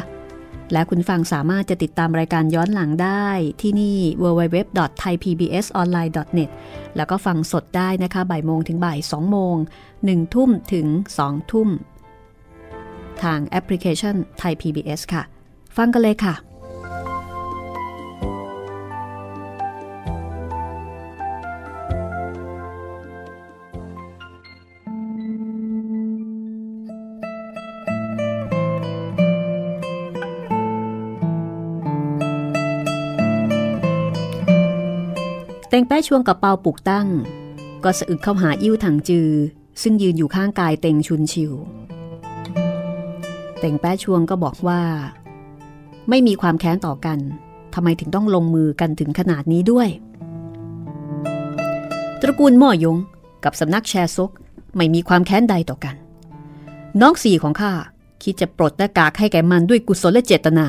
และคุณฟังสามารถจะติดตามรายการย้อนหลังได้ที่นี่ www.thaipbsonline.net แล้วก็ฟังสดได้นะคะบ่ายโมงถึงบ่าย2โมง1ทุ่มถึง2ทุ่ม ทางแอปพลิเคชันไทย PBS ค่ะ ฟังกันเลยค่ะ ต็งแป้ชวงกับเปาปุกตั้ง ก็สะอึกเข้าหาอิ่วถังจือ ซึ่งยืนอยู่ข้างกายเต็งชุนชิว เต็งแป้ชวงก็บอกว่า ไม่มีความแค้นต่อกันทำไมถึงต้องลงมือกันถึงขนาดนี้ด้วย ตระกูลม่อยงกับสำนักแชซกไม่มีความแค้นใดต่อกัน น้องสี่ของข้าคิดจะปลดหน้ากากให้แก่มันด้วยกุศลและเจตนา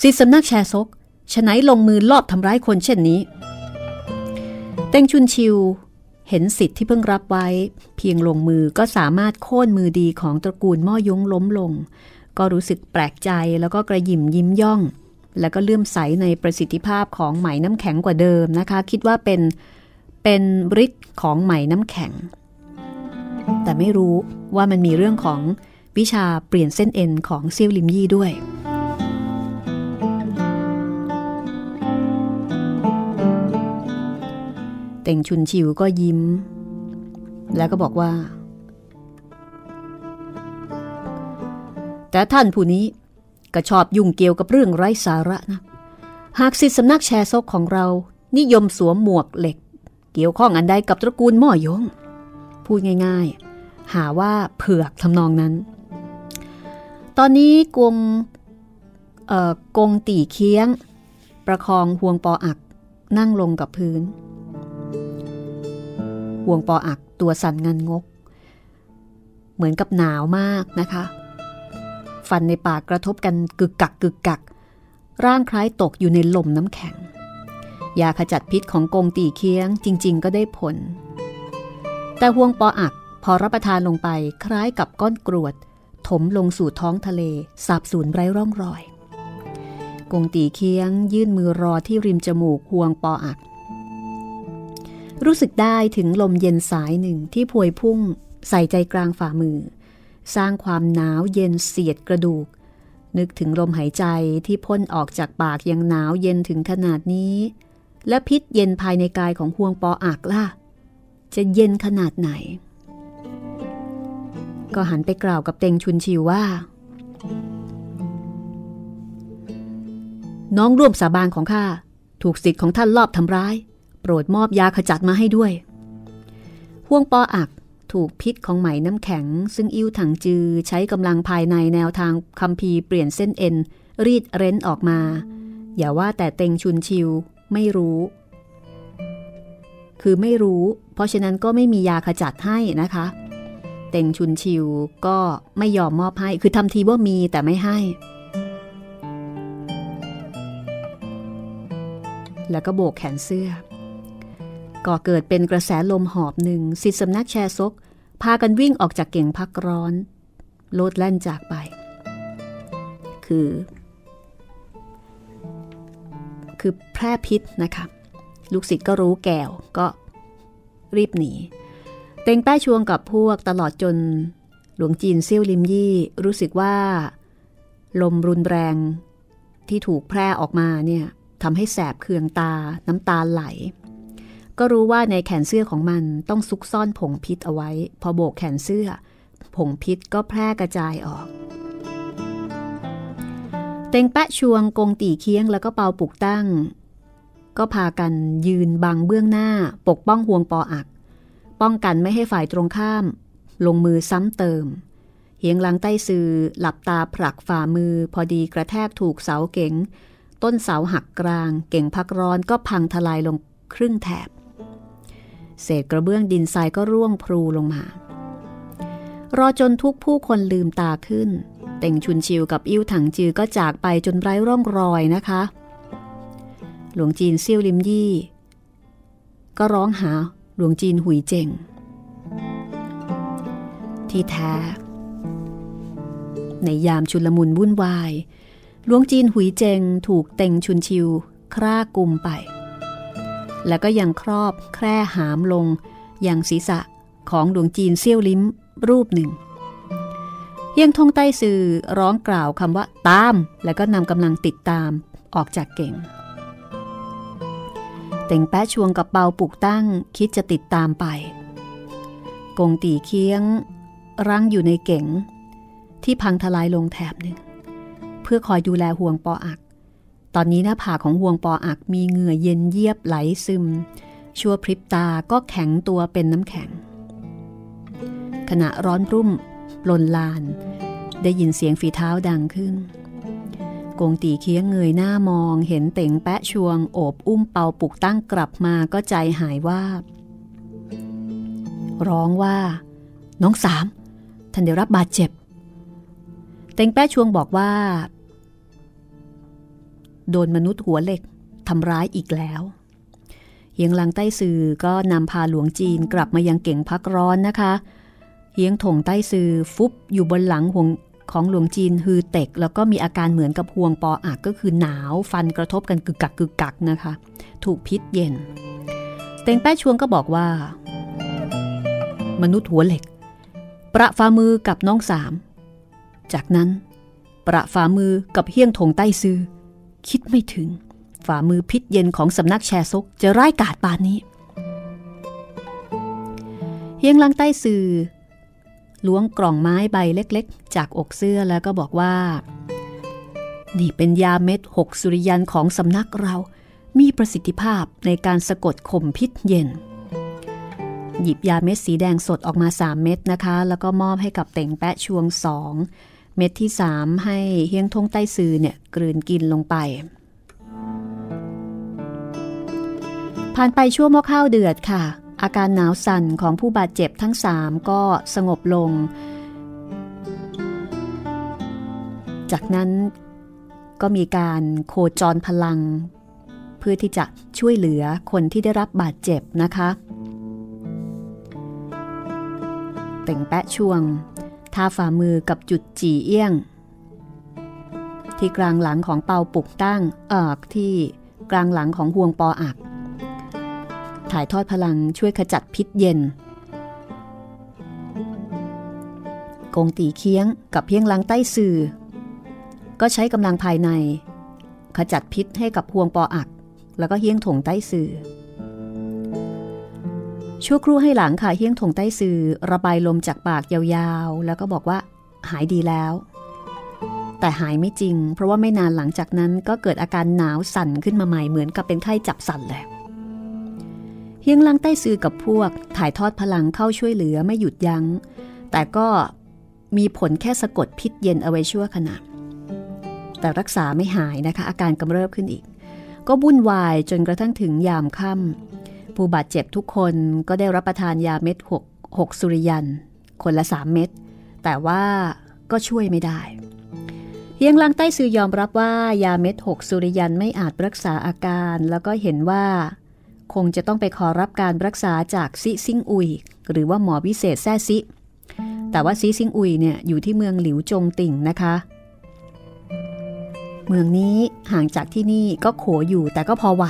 สิสำนักแชซกฉไหนลงมือลอบทำร้ายคนเช่นนี้ เต้งชุนชิว เห็นสิทธิ์ที่เพิ่งรับไว้ เพียงลงมือก็สามารถโค่นมือดีของตระกูลม่อยงล้มลง ก็รู้สึกแปลกใจแล้วก็กระยิมยิ้มย่อง แล้วก็เลื่อมใสในประสิทธิภาพของไหมน้ำแข็งกว่าเดิมนะคะ คิดว่าเป็นเป็นฤทธิ์ของไหมน้ำแข็ง แต่ไม่รู้ว่ามันมีเรื่องของวิชาเปลี่ยนเส้นเอ็นของเซียวลิมยี่ด้วย เต่งชุนชิวก็ยิ้ม แล้วก็บอกว่า แต่ท่านผู้นี้ก็ชอบยุ่งเกี่ยวกับเรื่องไร้สาระนะ หากสิทธิสำนักแชร์ซกของเรา นิยมสวมหมวกเหล็ก เกี่ยวข้องอันใดกับตระกูลม่อยง พูดง่ายๆ หาว่าเผือกทำนองนั้น ตอนนี้กลมกงตีเคียง ประคองห่วงปออัก นั่งลงกับพื้น วงปออักตัวสั่นงันงก เหมือนกับหนาวมากนะคะ ฟันในปากกระทบกันกึกกักกึกกัก ร่างคล้ายตกอยู่ในลมน้ำแข็ง ยาขจัดพิษของกงตีเคียงจริง ๆ ก็ได้ผล แต่ห่วงปออักพอรับประทานลงไปคล้ายกับก้อนกรวด ถมลงสู่ท้องทะเล สาบสูญไร้ร่องรอย กงตีเคียงยื่นมือรอที่ริมจมูกห่วงปออัก รู้สึกได้ถึงลมเย็นสายหนึ่งที่พวยพุ่งใส่ใจกลางฝ่ามือ สร้างความหนาวเย็นเสียดกระดูก นึกถึงลมหายใจที่พ่นออกจากปากยังหนาวเย็นถึงขนาดนี้ และพิษเย็นภายในกายของห่วงปออักล่ะ จะเย็นขนาดไหน ก็หันไปกล่าวกับเต็งชุนชิวว่า น้องร่วมสาบานของข้าถูกสิทธิ์ของท่านลอบทำร้าย โปรดมอบยาขจัดมาให้ด้วย ห่วงปออักถูกพิษของไหมน้ำแข็ง ซึ่งอิ้วถังจือใช้กำลังภายในแนวทางคำพีเปลี่ยนเส้นเอ็น รีดเร้นออกมา อย่าว่าแต่เต็งชุนชิวไม่รู้ คือไม่รู้ เพราะฉะนั้นก็ไม่มียาขจัดให้นะคะ เต็งชุนชิวก็ไม่ยอมมอบให้ คือทำทีว่ามีแต่ไม่ให้ แล้วก็โบกแขนเสื้อ ก็เกิดเป็นกระแสลมหอบหนึ่งสิทธิสำนักแชร์ซก พากันวิ่งออกจากเก่งพักร้อน โลดแล่นจากไป คือ คือแพร่พิษนะคะลูกศิษย์ก็รู้แก้วก็รีบหนี เต็งแป้ชวงกับพวกตลอดจนหลวงจีนเซี่ยวลิมยี่ รู้สึกว่า ลมรุนแรงที่ถูกแพร่ออกมาเนี่ยทำให้แสบเคืองตาน้ำตาไหล ก็รู้ว่าในแขนเสื้อของมันต้องซุกซ่อนผงพิษเอาไว้ พอโบกแขนเสื้อ ผงพิษก็แพร่กระจายออกเต็งแปะชวงกงตีเคียงแล้วก็เปาปุกตั้ง ก็พากันยืนบังเบื้องหน้าปกป้องห่วงปออัก ป้องกันไม่ให้ฝ่ายตรงข้าม ลงมือซ้ำเติมเฮียงหลังใต้ซือหลับตาผลักฝ่ามือ พอดีกระแทกถูกเสาเก๋งต้นเสาหักกลาง เก่งพักร้อนก็พังทลายลงครึ่งแถบ เศษกระเบื้องดินทรายก็ร่วงพลูลงมา รอจนทุกผู้คนลืมตาขึ้น เต่งชุนชิวกับอิ่วถังจือก็จากไปจนไร้ร่องรอยนะคะ หลวงจีนเซี่ยวลิมยี่ ก็ร้องหาหลวงจีนหุยเจงที่แท้ ในยามชุลมุนวุ่นวายหลวงจีนหุยเจงถูกเต็งชุนชิว คร่ากุมไป แล้วก็ยังครอบแคร่หามลง อย่างศีรษะของหลวงจีนเซี่ยวลิ้มรูปหนึ่งเฮียงทงใต้สื่อร้องกล่าวคำว่าตาม แล้วก็นำกำลังติดตามออกจากเก่ง เต่งแป๊ะชวงกับเปาปลูกตั้งคิดจะติดตามไป กงตีเคียงรั้งอยู่ในเก๋งที่พังทลายลงแถบหนึ่ง เพื่อคอยดูแลห่วงปออัก ตอนนี้หน้าผากของห่วงปออักมีเหงื่อเย็นเยียบไหลซึม ชั่วพริบตาก็แข็งตัวเป็นน้ำแข็ง ขณะร้อนรุ่มลนลาน ได้ยินเสียงฝีเท้าดังขึ้นกงตีเคี้ยงเงยหน้ามองเห็นเต่งแปะชวง โอบอุ้มเปาปลุกตั้งกลับมาก็ใจหายว่า ร้องว่า น้องสามท่านได้รับบาดเจ็บ เต่งแป้ชวงบอกว่า โดนมนุษย์หัวเหล็กทำร้ายอีกแล้วเฮียงลังใต้ซือก็นำพาหลวงจีนกลับมายังเก่งพักร้อนนะคะเฮียงถงใต้ซือฟุบอยู่บนหลังห่วงของหลวงจีนฮือเต็ก แล้วก็มีอาการเหมือนกับห่วงปออักก็คือหนาวฟันกระทบกันกึกกักกึกกักนะคะ ถูกพิษเย็น เต็งแป้ชวงก็บอกว่า มนุษย์หัวเหล็ก ประฝ่ามือกับน้องสาม จากนั้น ประฝ่ามือกับเฮี้ยงถงใต้ซือ คิดไม่ถึง ฝ่ามือพิษเย็นของสำนักแชร์ซกจะร้ายกาจปานนี้ เฮียงลังใต้ซือล้วงกล่องไม้ใบเล็กๆ จากอกเสื้อแล้วก็บอกว่า นี่เป็นยาเม็ดหกสุริยันของสำนักเรา มีประสิทธิภาพในการสะกดข่มพิษเย็น หยิบยาเม็ดสีแดงสดออกมา3เม็ดนะคะ แล้วก็มอบให้กับเต่งแปะชวงสอง เม็ดที่3ให้เฮียงทงใต้ซือเนี่ยกลืนกินลงไป ผ่านไปชั่วหม้อข้าวเดือดค่ะ อาการหนาวสั่นของผู้บาดเจ็บทั้งสามก็สงบลง จากนั้นก็มีการโคจรพลัง เพื่อที่จะช่วยเหลือคนที่ได้รับบาดเจ็บนะคะ เต่งแปะช่วง ท่าฝ่ามือกับจุดจีเอี้ยง ที่กลางหลังของเปาปุกตั้งเอิกที่กลางหลังของห่วงปออัก ถ่ายทอดพลังช่วยขจัดพิษเย็นกงตีเคียงกับเพียงลังใต้สื่อ ก็ใช้กำลังภายใน ขจัดพิษให้กับห่วงปออัก แล้วก็เฮี้ยงถงใต้สื่อ ชั่วครู่ให้หลังค่ะเฮี้ยงถงใต้สื่อระบายลมจากปากยาวๆ แล้วก็บอกว่า หายดีแล้ว แต่หายไม่จริง เพราะว่าไม่นานหลังจากนั้นก็เกิดอาการหนาวสั่นขึ้นมาใหม่เหมือนกับเป็นไข้จับสั่นเลยเฮียงลังใต้ซื่อกับพวกถ่ายทอดพลังเข้าช่วยเหลือไม่หยุดยัง้ง แต่ก็มีผลแค่สะกดพิษเย็นเอาไว้ชั่วขณะแต่รักษาไม่หายนะคะ อาการกำเริบขึ้นอีก ก็บุ่นวายจนกระทั่งถึงยามค่ำ ผู้บาดเจ็บทุกคนก็ได้รับประทานยาเม็ดหกหกสุริยัน คนละสามเม็ด แต่ว่าก็ช่วยไม่ได้ เฮียงลังใต้ซือยอมรับว่ายาเม็ดหกสุริยันไม่อาจรักษาอาการ แล้วก็เห็นว่า คงจะต้องไปขอรับการรักษาจากซิซิงอุย หรือว่าหมอวิเศษแซ่ซิ แต่ว่าซิซิงอุยเนี่ยอยู่ที่เมืองหลิวจงติ่งนะคะ เมืองนี้ห่างจากที่นี่ก็โขอยู่แต่ก็พอไหว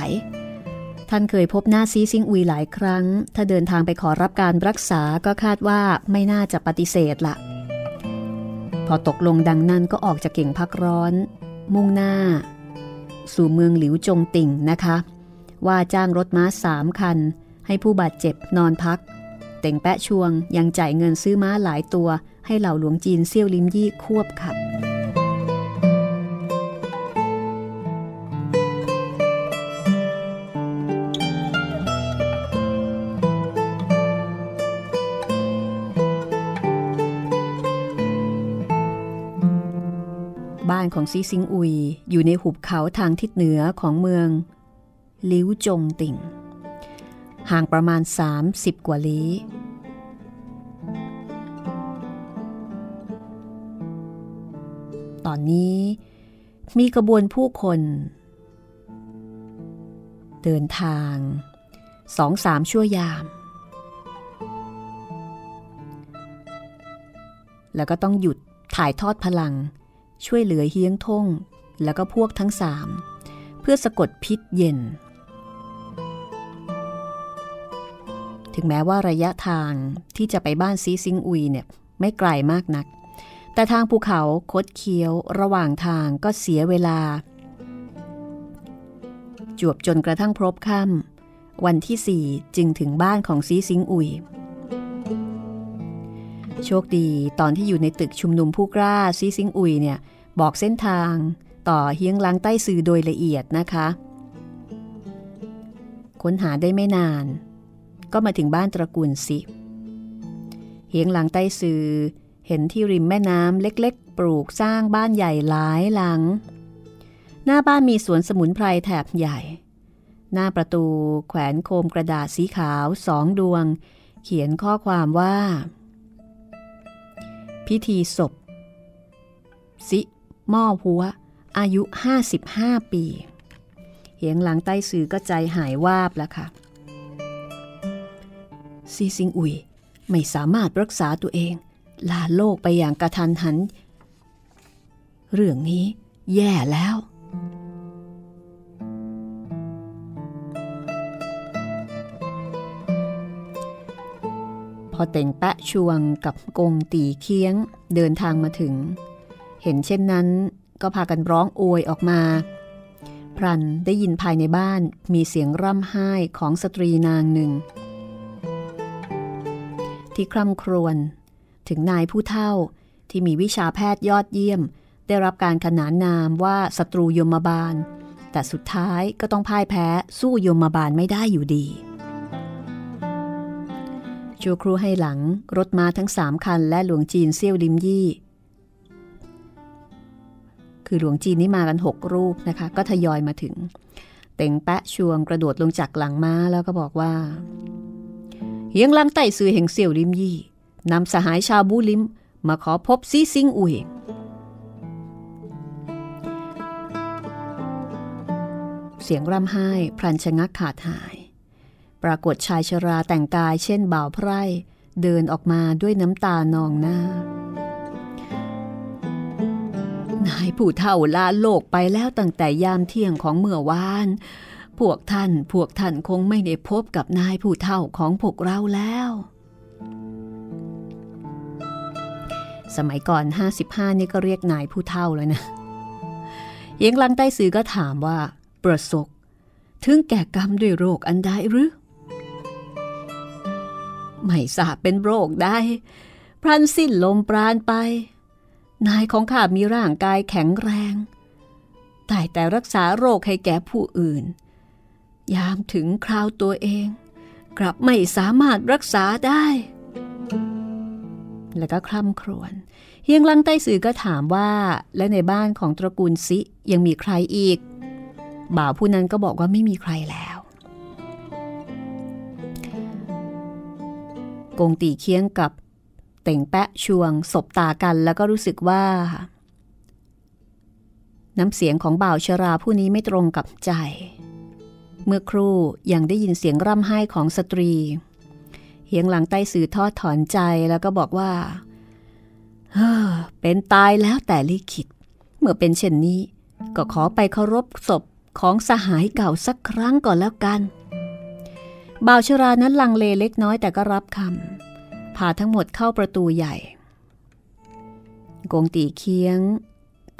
ท่านเคยพบหน้าซิซิงอุยหลายครั้ง ถ้าเดินทางไปขอรับการรักษาก็คาดว่าไม่น่าจะปฏิเสธละพอตกลงดังนั้นก็ออกจากเก๋งพักร้อน มุ่งหน้า สู่เมืองหลิวจงติ่งนะคะ ว่าจ้างรถม้าสามคัน ให้ผู้บาดเจ็บนอนพัก เต่งแปะชวงยังจ่ายเงินซื้อม้าหลายตัว ให้เหล่าหลวงจีนเซี่ยวลิมยี่ควบขับานของซีซิงอุยอยู่ในหุบเขาทางทิศเหนือของเมือง ลิ้วจงติ่ง ห่างประมาณ 30 กว่าลี้ ตอนนี้มีกระบวนผู้คน เดินทางสองสามชั่วยาม แล้วก็ต้องหยุดถ่ายทอดพลัง ช่วยเหลือเฮียงท่ง แล้วก็พวกทั้งสามเพื่อสะกดพิษเย็น ถึงแม้ว่าระยะทางที่จะไปบ้านซีซิงอุยเนี่ยไม่ไกลมากนัก แต่ทางภูเขาคดเคี้ยวระหว่างทางก็เสียเวลา จวบจนกระทั่งพบค่ำวันที่สี่จึงถึงบ้านของซีซิงอุยโชคดีตอนที่อยู่ในตึกชุมนุมผู้กล้าซีซิงอุยเนี่ย บอกเส้นทางต่อเฮียงลังใต้ซือโดยละเอียดนะคะ ค้นหาได้ไม่นาน ก็มาถึงบ้านตระกูลสิ เฮียงลังใต้ซือเห็นที่ริมแม่น้ำเล็กๆ ปลูกสร้างบ้านใหญ่หลายหลัง หน้าบ้านมีสวนสมุนไพรแถบใหญ่ หน้าประตูแขวนโคมกระดาษสีขาวสองดวง เขียนข้อความว่า พิธีศพสิ หม้อหัว อายุ 55 ปี เหียงหลังใต้สื่อก็ใจหายวาบแล้วค่ะ ซีซิงอุยไม่สามารถรักษาตัวเอง ลาโลกไปอย่างกระทันหัน เรื่องนี้แย่แล้วพอเต่งแปะชวงกับกงตีเคียงเดินทางมาถึง เห็นเช่นนั้นก็พากันร้องโอยออกมา พรันได้ยินภายในบ้านมีเสียงร่ำไห้ของสตรีนางหนึ่ง ที่คร่ำครวญถึงนายผู้เฒ่าที่มีวิชาแพทย์ยอดเยี่ยม ได้รับการขนานนามว่าศัตรูยมบาล แต่สุดท้ายก็ต้องพ่ายแพ้สู้ยมบาลไม่ได้อยู่ดีชูครูให้หลังรถม้าทั้งสามคันและหลวงจีนเซี่ยวลิมยี่ คือหลวงจีนนี่มากันหกรูปนะคะ ก็ทยอยมาถึง เต่งแปะชวงกระโดดลงจากหลังม้าแล้วก็บอกว่าเฮียงลังไต้ซือแห่งเสี่ยวลิมยี่นำสหายชาวบูลิม มาขอพบซีซิงอุยเสียงร่ำไห้พลันชะงักขาดหาย ปรากฏชายชราแต่งกายเช่นบ่าวไพร่ เดินออกมาด้วยน้ำตานองหน้า นายผู้เฒ่าลาโลกไปแล้วตั้งแต่ยามเที่ยงของเมื่อวาน พวกท่านพวกท่านคงไม่ได้พบกับนายผู้เฒ่าของพวกเราแล้ว สมัยก่อน 55 นี่ก็เรียกนายผู้เฒ่าเลยนะเยงลังใต้สื่อก็ถามว่า ประสบถึงแก่กรรมด้วยโรคอันใดหรือ ไม่ทราบเป็นโรคได้พรันสิ้นลมปราณไป นายของข้ามีร่างกายแข็งแรงแต่แต่รักษาโรคให้แก่ผู้อื่น ยามถึงคราวตัวเอง กลับไม่สามารถรักษาได้ แล้วก็คล่ำครวญเฮียงลังใต้สื่อก็ถามว่า และในบ้านของตระกูลซิยังมีใครอีก บ่าวผู้นั้นก็บอกว่าไม่มีใครแล้ว กงตีเคียงกับ เต่งแปะชวง สบตากันแล้วก็รู้สึกว่า น้ำเสียงของบ่าวชราผู้นี้ไม่ตรงกับใจ เมื่อครู่ยังได้ยินเสียงร่ำไห้ของสตรีเฮียงหลังใต้สื่อทอดถอนใจแล้วก็บอกว่าเฮ้อเป็นตายแล้วแต่ลิขิต เมื่อเป็นเช่นนี้ ก็ขอไปเคารพศพของสหายเก่าสักครั้งก่อนแล้วกัน บ่าวชรานั้นลังเลเล็กน้อยแต่ก็รับคำ พาทั้งหมดเข้าประตูใหญ่ กงตีเคียง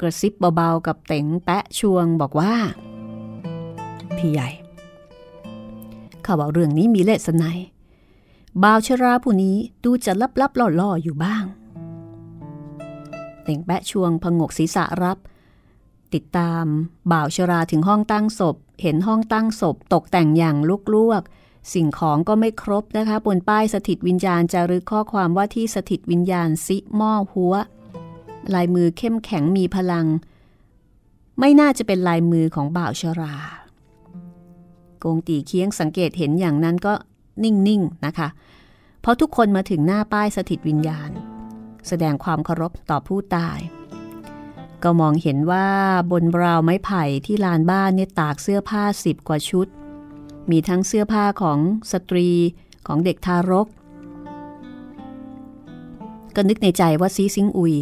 กระซิบเบาๆกับเต๋งแปะชวงบอกว่า พี่ใหญ่ข้าว่าเรื่องนี้มีเลสไนบ่าวชราผู้นี้ดูจะลับๆล่อๆอยู่บ้าง เต่งแปะชวงพงกศีรษะรับ ติดตามบ่าวชราถึงห้องตั้งศพ เห็นห้องตั้งศพตกแต่งอย่างลุกลวก สิ่งของก็ไม่ครบนะคะ บนป้ายสถิตวิญญาณจะรึกข้อความว่าที่สถิตวิญญาณซิม้อหัว ลายมือเข้มแข็งมีพลัง ไม่น่าจะเป็นลายมือของบ่าวชรา กงตีเคียงสังเกตเห็นอย่างนั้นก็นิ่งๆนนะคะ เพราะทุกคนมาถึงหน้าป้ายสถิตวิญญาณ แสดงความเคารพต่อผู้ตาย ก็มองเห็นว่าบนราวไม้ไผ่ที่ลานบ้านเนี่ยตากเสื้อผ้าสิบกว่าชุด มีทั้งเสื้อผ้าของสตรีของเด็กทารก ก็นึกในใจว่าซีซิงอุย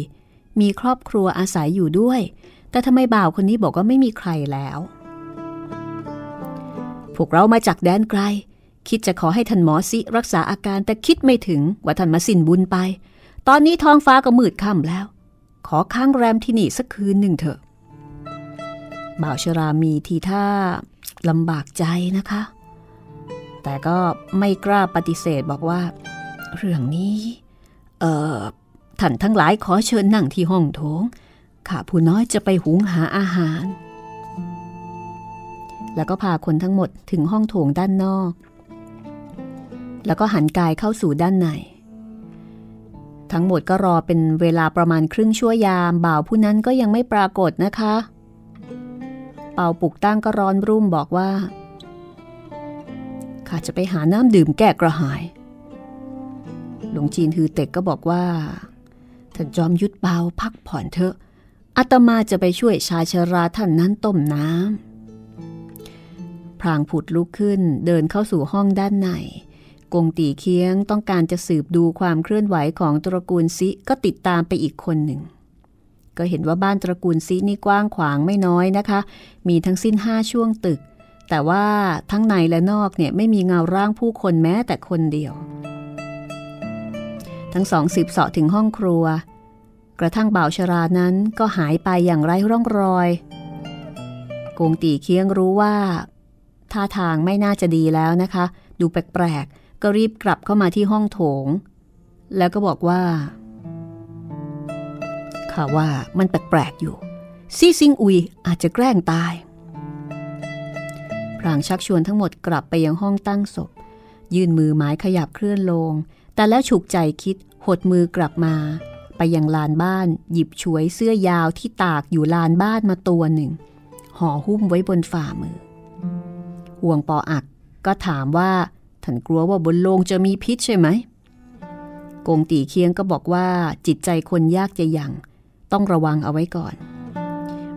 มีครอบครัวอาศัยอยู่ด้วย แต่ทำไมบ่าวคนนี้บอกว่าไม่มีใครแล้ว พวกเรามาจากแดนไกล คิดจะขอให้ท่านหมอซิรักษาอาการแต่คิดไม่ถึงว่าท่านมาสิ้นบุญไป ตอนนี้ท้องฟ้าก็มืดค่ำแล้ว ขอค้างแรมที่นี่สักคืนหนึ่งเถอะ บ่าวชรามีทีท่า ลำบากใจนะคะ แต่ก็ไม่กล้าปฏิเสธบอกว่า เรื่องนี้ เอ่อ ท่านทั้งหลายขอเชิญนั่งที่ห้องโถง ข้าผู้น้อยจะไปหุงหาอาหาร แล้วก็พาคนทั้งหมดถึงห้องโถงด้านนอก แล้วก็หันกายเข้าสู่ด้านในทั้งหมดก็รอเป็นเวลาประมาณครึ่งชั่วยามบ่าวผู้นั้นก็ยังไม่ปรากฏนะคะ เป่าปุกตั้งก็ร้อนรุ่มบอกว่า ข้าจะไปหาน้ำดื่มแก้กระหาย หลวงจีนฮือเต็กก็บอกว่า ท่านจอมยุทธเบาพักผ่อนเถอะอาตมาจะไปช่วยชายชราท่านนั้นต้มน้ำพรางผุดลุกขึ้นเดินเข้าสู่ห้องด้านในกงตีเคียงต้องการจะสืบดูความเคลื่อนไหวของตระกูลซิก็ติดตามไปอีกคนหนึ่ง ก็เห็นว่าบ้านตระกูลซินี่กว้างขวางไม่น้อยนะคะ มีทั้งสิ้นห้าช่วงตึก แต่ว่าทั้งในและนอกเนี่ยไม่มีเงาร่างผู้คนแม้แต่คนเดียว ทั้งสองสืบเสาะถึงห้องครัว กระทั่งบ่าวชรานั้นก็หายไปอย่างไร้ร่องรอยกงตีเคียงรู้ว่า ท่าทางไม่น่าจะดีแล้วนะคะ ดูแปลกก็รีบกลับเข้ามาที่ห้องโถง แล้วก็บอกว่า ข้าว่ามันแปลกๆอยู่ ซีซิงอุยอาจจะแกล้งตาย พรางชักชวนทั้งหมดกลับไปยังห้องตั้งศพ ยื่นมือหมายขยับเคลื่อนลง แต่แล้วฉุกใจคิดหดมือกลับมา ไปยังลานบ้านหยิบฉวยเสื้อยาวที่ตากอยู่ลานบ้านมาตัวหนึ่ง ห่อหุ้มไว้บนฝ่ามือ ห่วงปออักก็ถามว่าท่านกลัวว่าบนโลงจะมีพิษใช่ไหมกงตีเคียงก็บอกว่าจิตใจคนยากจะยัง ต้องระวังเอาไว้ก่อน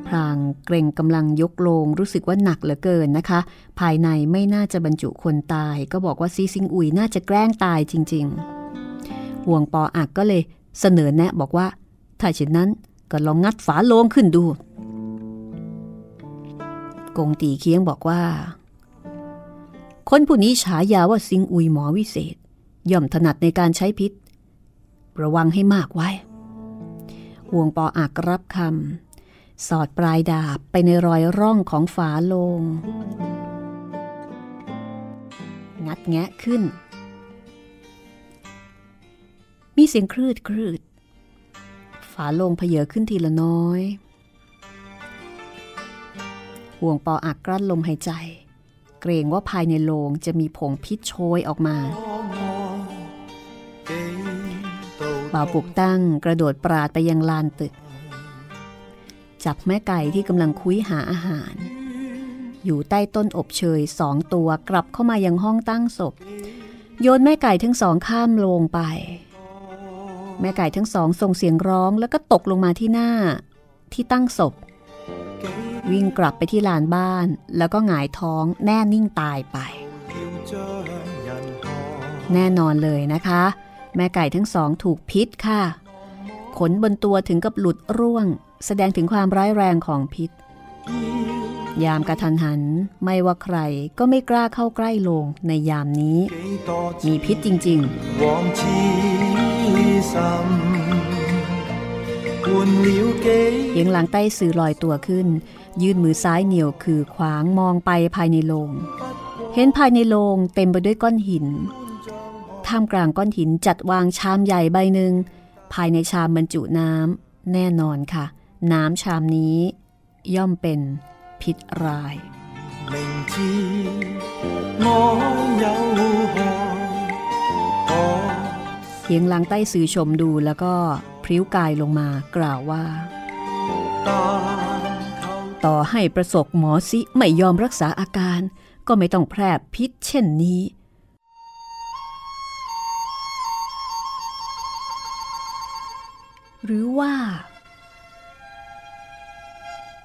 พรางเกรงกำลังยกโลงรู้สึกว่าหนักเหลือเกินนะคะ ภายในไม่น่าจะบรรจุคนตาย ก็บอกว่าซีซิงอุยน่าจะแกล้งตายจริง ๆ ห่วงปออักก็เลยเสนอแนะบอกว่า ถ้าเช่นนั้นก็ลองงัดฝาโลงขึ้นดู กงตีเคียงบอกว่า คนผู้นี้ฉายาว่าซิงอุยหมอวิเศษ ย่อมถนัดในการใช้พิษ ระวังให้มากไว้ ห่วงปออากรับคำสอดปลายดาบไปในรอยร่องของฝาโลง งัดแงะขึ้น มีเสียงครืดครืด ฝาโลงเพเยอขึ้นทีละน้อย ห่วงปออักกลั้นลมหายใจ เกรงว่าภายในโลงจะมีผงพิษโชยออกมา บ่าวปุกตั้ง กระโดดปราดไปยังลานตึก จับแม่ไก่ที่กำลังคุยหาอาหาร อยู่ใต้ต้นอบเชยสองตัวกลับเข้ามายังห้องตั้งศพ โยนแม่ไก่ทั้งสองข้ามลงไป แม่ไก่ทั้งสองส่งเสียงร้องแล้วก็ตกลงมาที่หน้า ที่ตั้งศพ วิ่งกลับไปที่ลานบ้าน แล้วก็หงายท้องแน่นิ่งตายไป แน่นอนเลยนะคะ แม่ไก่ทั้งสองถูกพิษค่ะ ขนบนตัวถึงกับหลุดร่วง แสดงถึงความร้ายแรงของพิษ ยามกระทันหันไม่ว่าใครก็ไม่กล้าเข้าใกล้โลงในยามนี้ มีพิษจริง ๆเยียงหลังใต้สื่อลอยตัวขึ้น ยื่นมือซ้ายเหนียวคือขวางมองไปภายในโลง เห็นภายในโลงเต็มไปด้วยก้อนหิน ท่ามกลางก้อนหินจัดวางชามใหญ่ใบหนึ่งภายในชามบรรจุน้ำแน่นอนค่ะ น้ำชามนี้ ย่อมเป็นพิษร้ายเพียงหลังใต้สื่อชมดูแล้วก็พริ้วกายลงมากล่าวว่า ต่อให้ประสบหมอซิไม่ยอมรักษาอาการ ก็ไม่ต้องแพร่พิษเช่นนี้ หรือว่า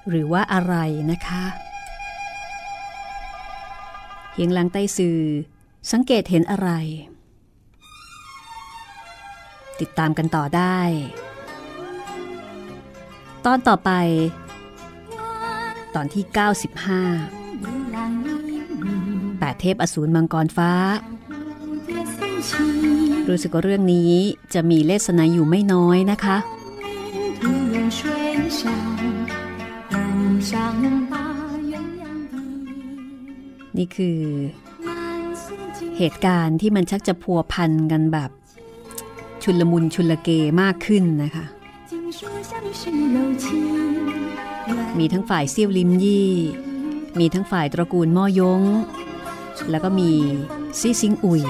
หรือว่าอะไรนะคะเฮียงหลังใต้สื่อสังเกตเห็นอะไร ติดตามกันต่อได้ ตอนต่อไป ตอนที่ 95 แปดเทพอสูรมังกรฟ้า รู้สึกว่าเรื่องนี้จะมีเลสนาอยู่ไม่น้อยนะคะนี่คือ เหตุการณ์ที่มันชักจะพัวพันกันแบบ ชุลมุนชุลเกมากขึ้นนะคะ มีทั้งฝ่ายเซี่ยวลิมยี่ มีทั้งฝ่ายตระกูลม่อยง แล้วก็มีซีซิงอุย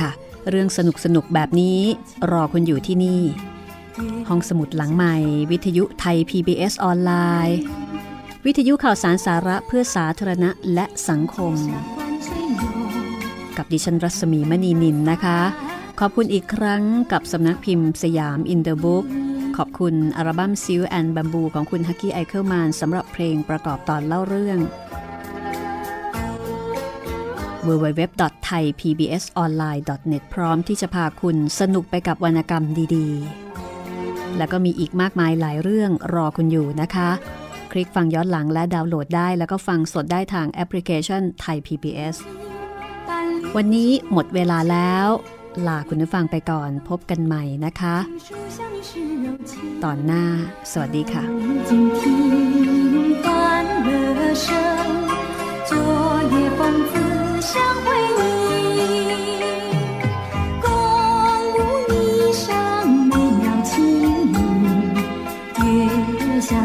ค่ะ เรื่องสนุกสนุกแบบนี้รอคุณอยู่ที่นี่ ห้องสมุดหลังใหม่ วิทยุไทย PBS ออนไลน์ วิทยุข่าวสารสาระเพื่อสาธารณะและสังคม กับดิฉันรัศมีมณีนินนะคะ ขอบคุณอีกครั้งกับสำนักพิมพ์สยามอินเตอร์บุ๊กขอบคุณอัลบั้ม Silk and Bamboo ของคุณฮักกี้ไอเคิลมานน์สำหรับเพลงประกอบตอนเล่าเรื่อง www.thaipbsonline.net พร้อมที่จะพาคุณสนุกไปกับวรรณกรรมดีๆ แล้วก็มีอีกมากมายหลายเรื่องรอคุณอยู่นะคะ คลิกฟังย้อนหลังและดาวน์โหลดได้ แล้วก็ฟังสดได้ทางแอปพลิเคชันไทย PBS วันนี้หมดเวลาแล้ว ลาคุณผู้ฟังไปก่อนพบกันใหม่นะคะ ตอนหน้า สวัสดีค่ะ 昨夜风子 相会你，共舞霓裳美妙情意，月下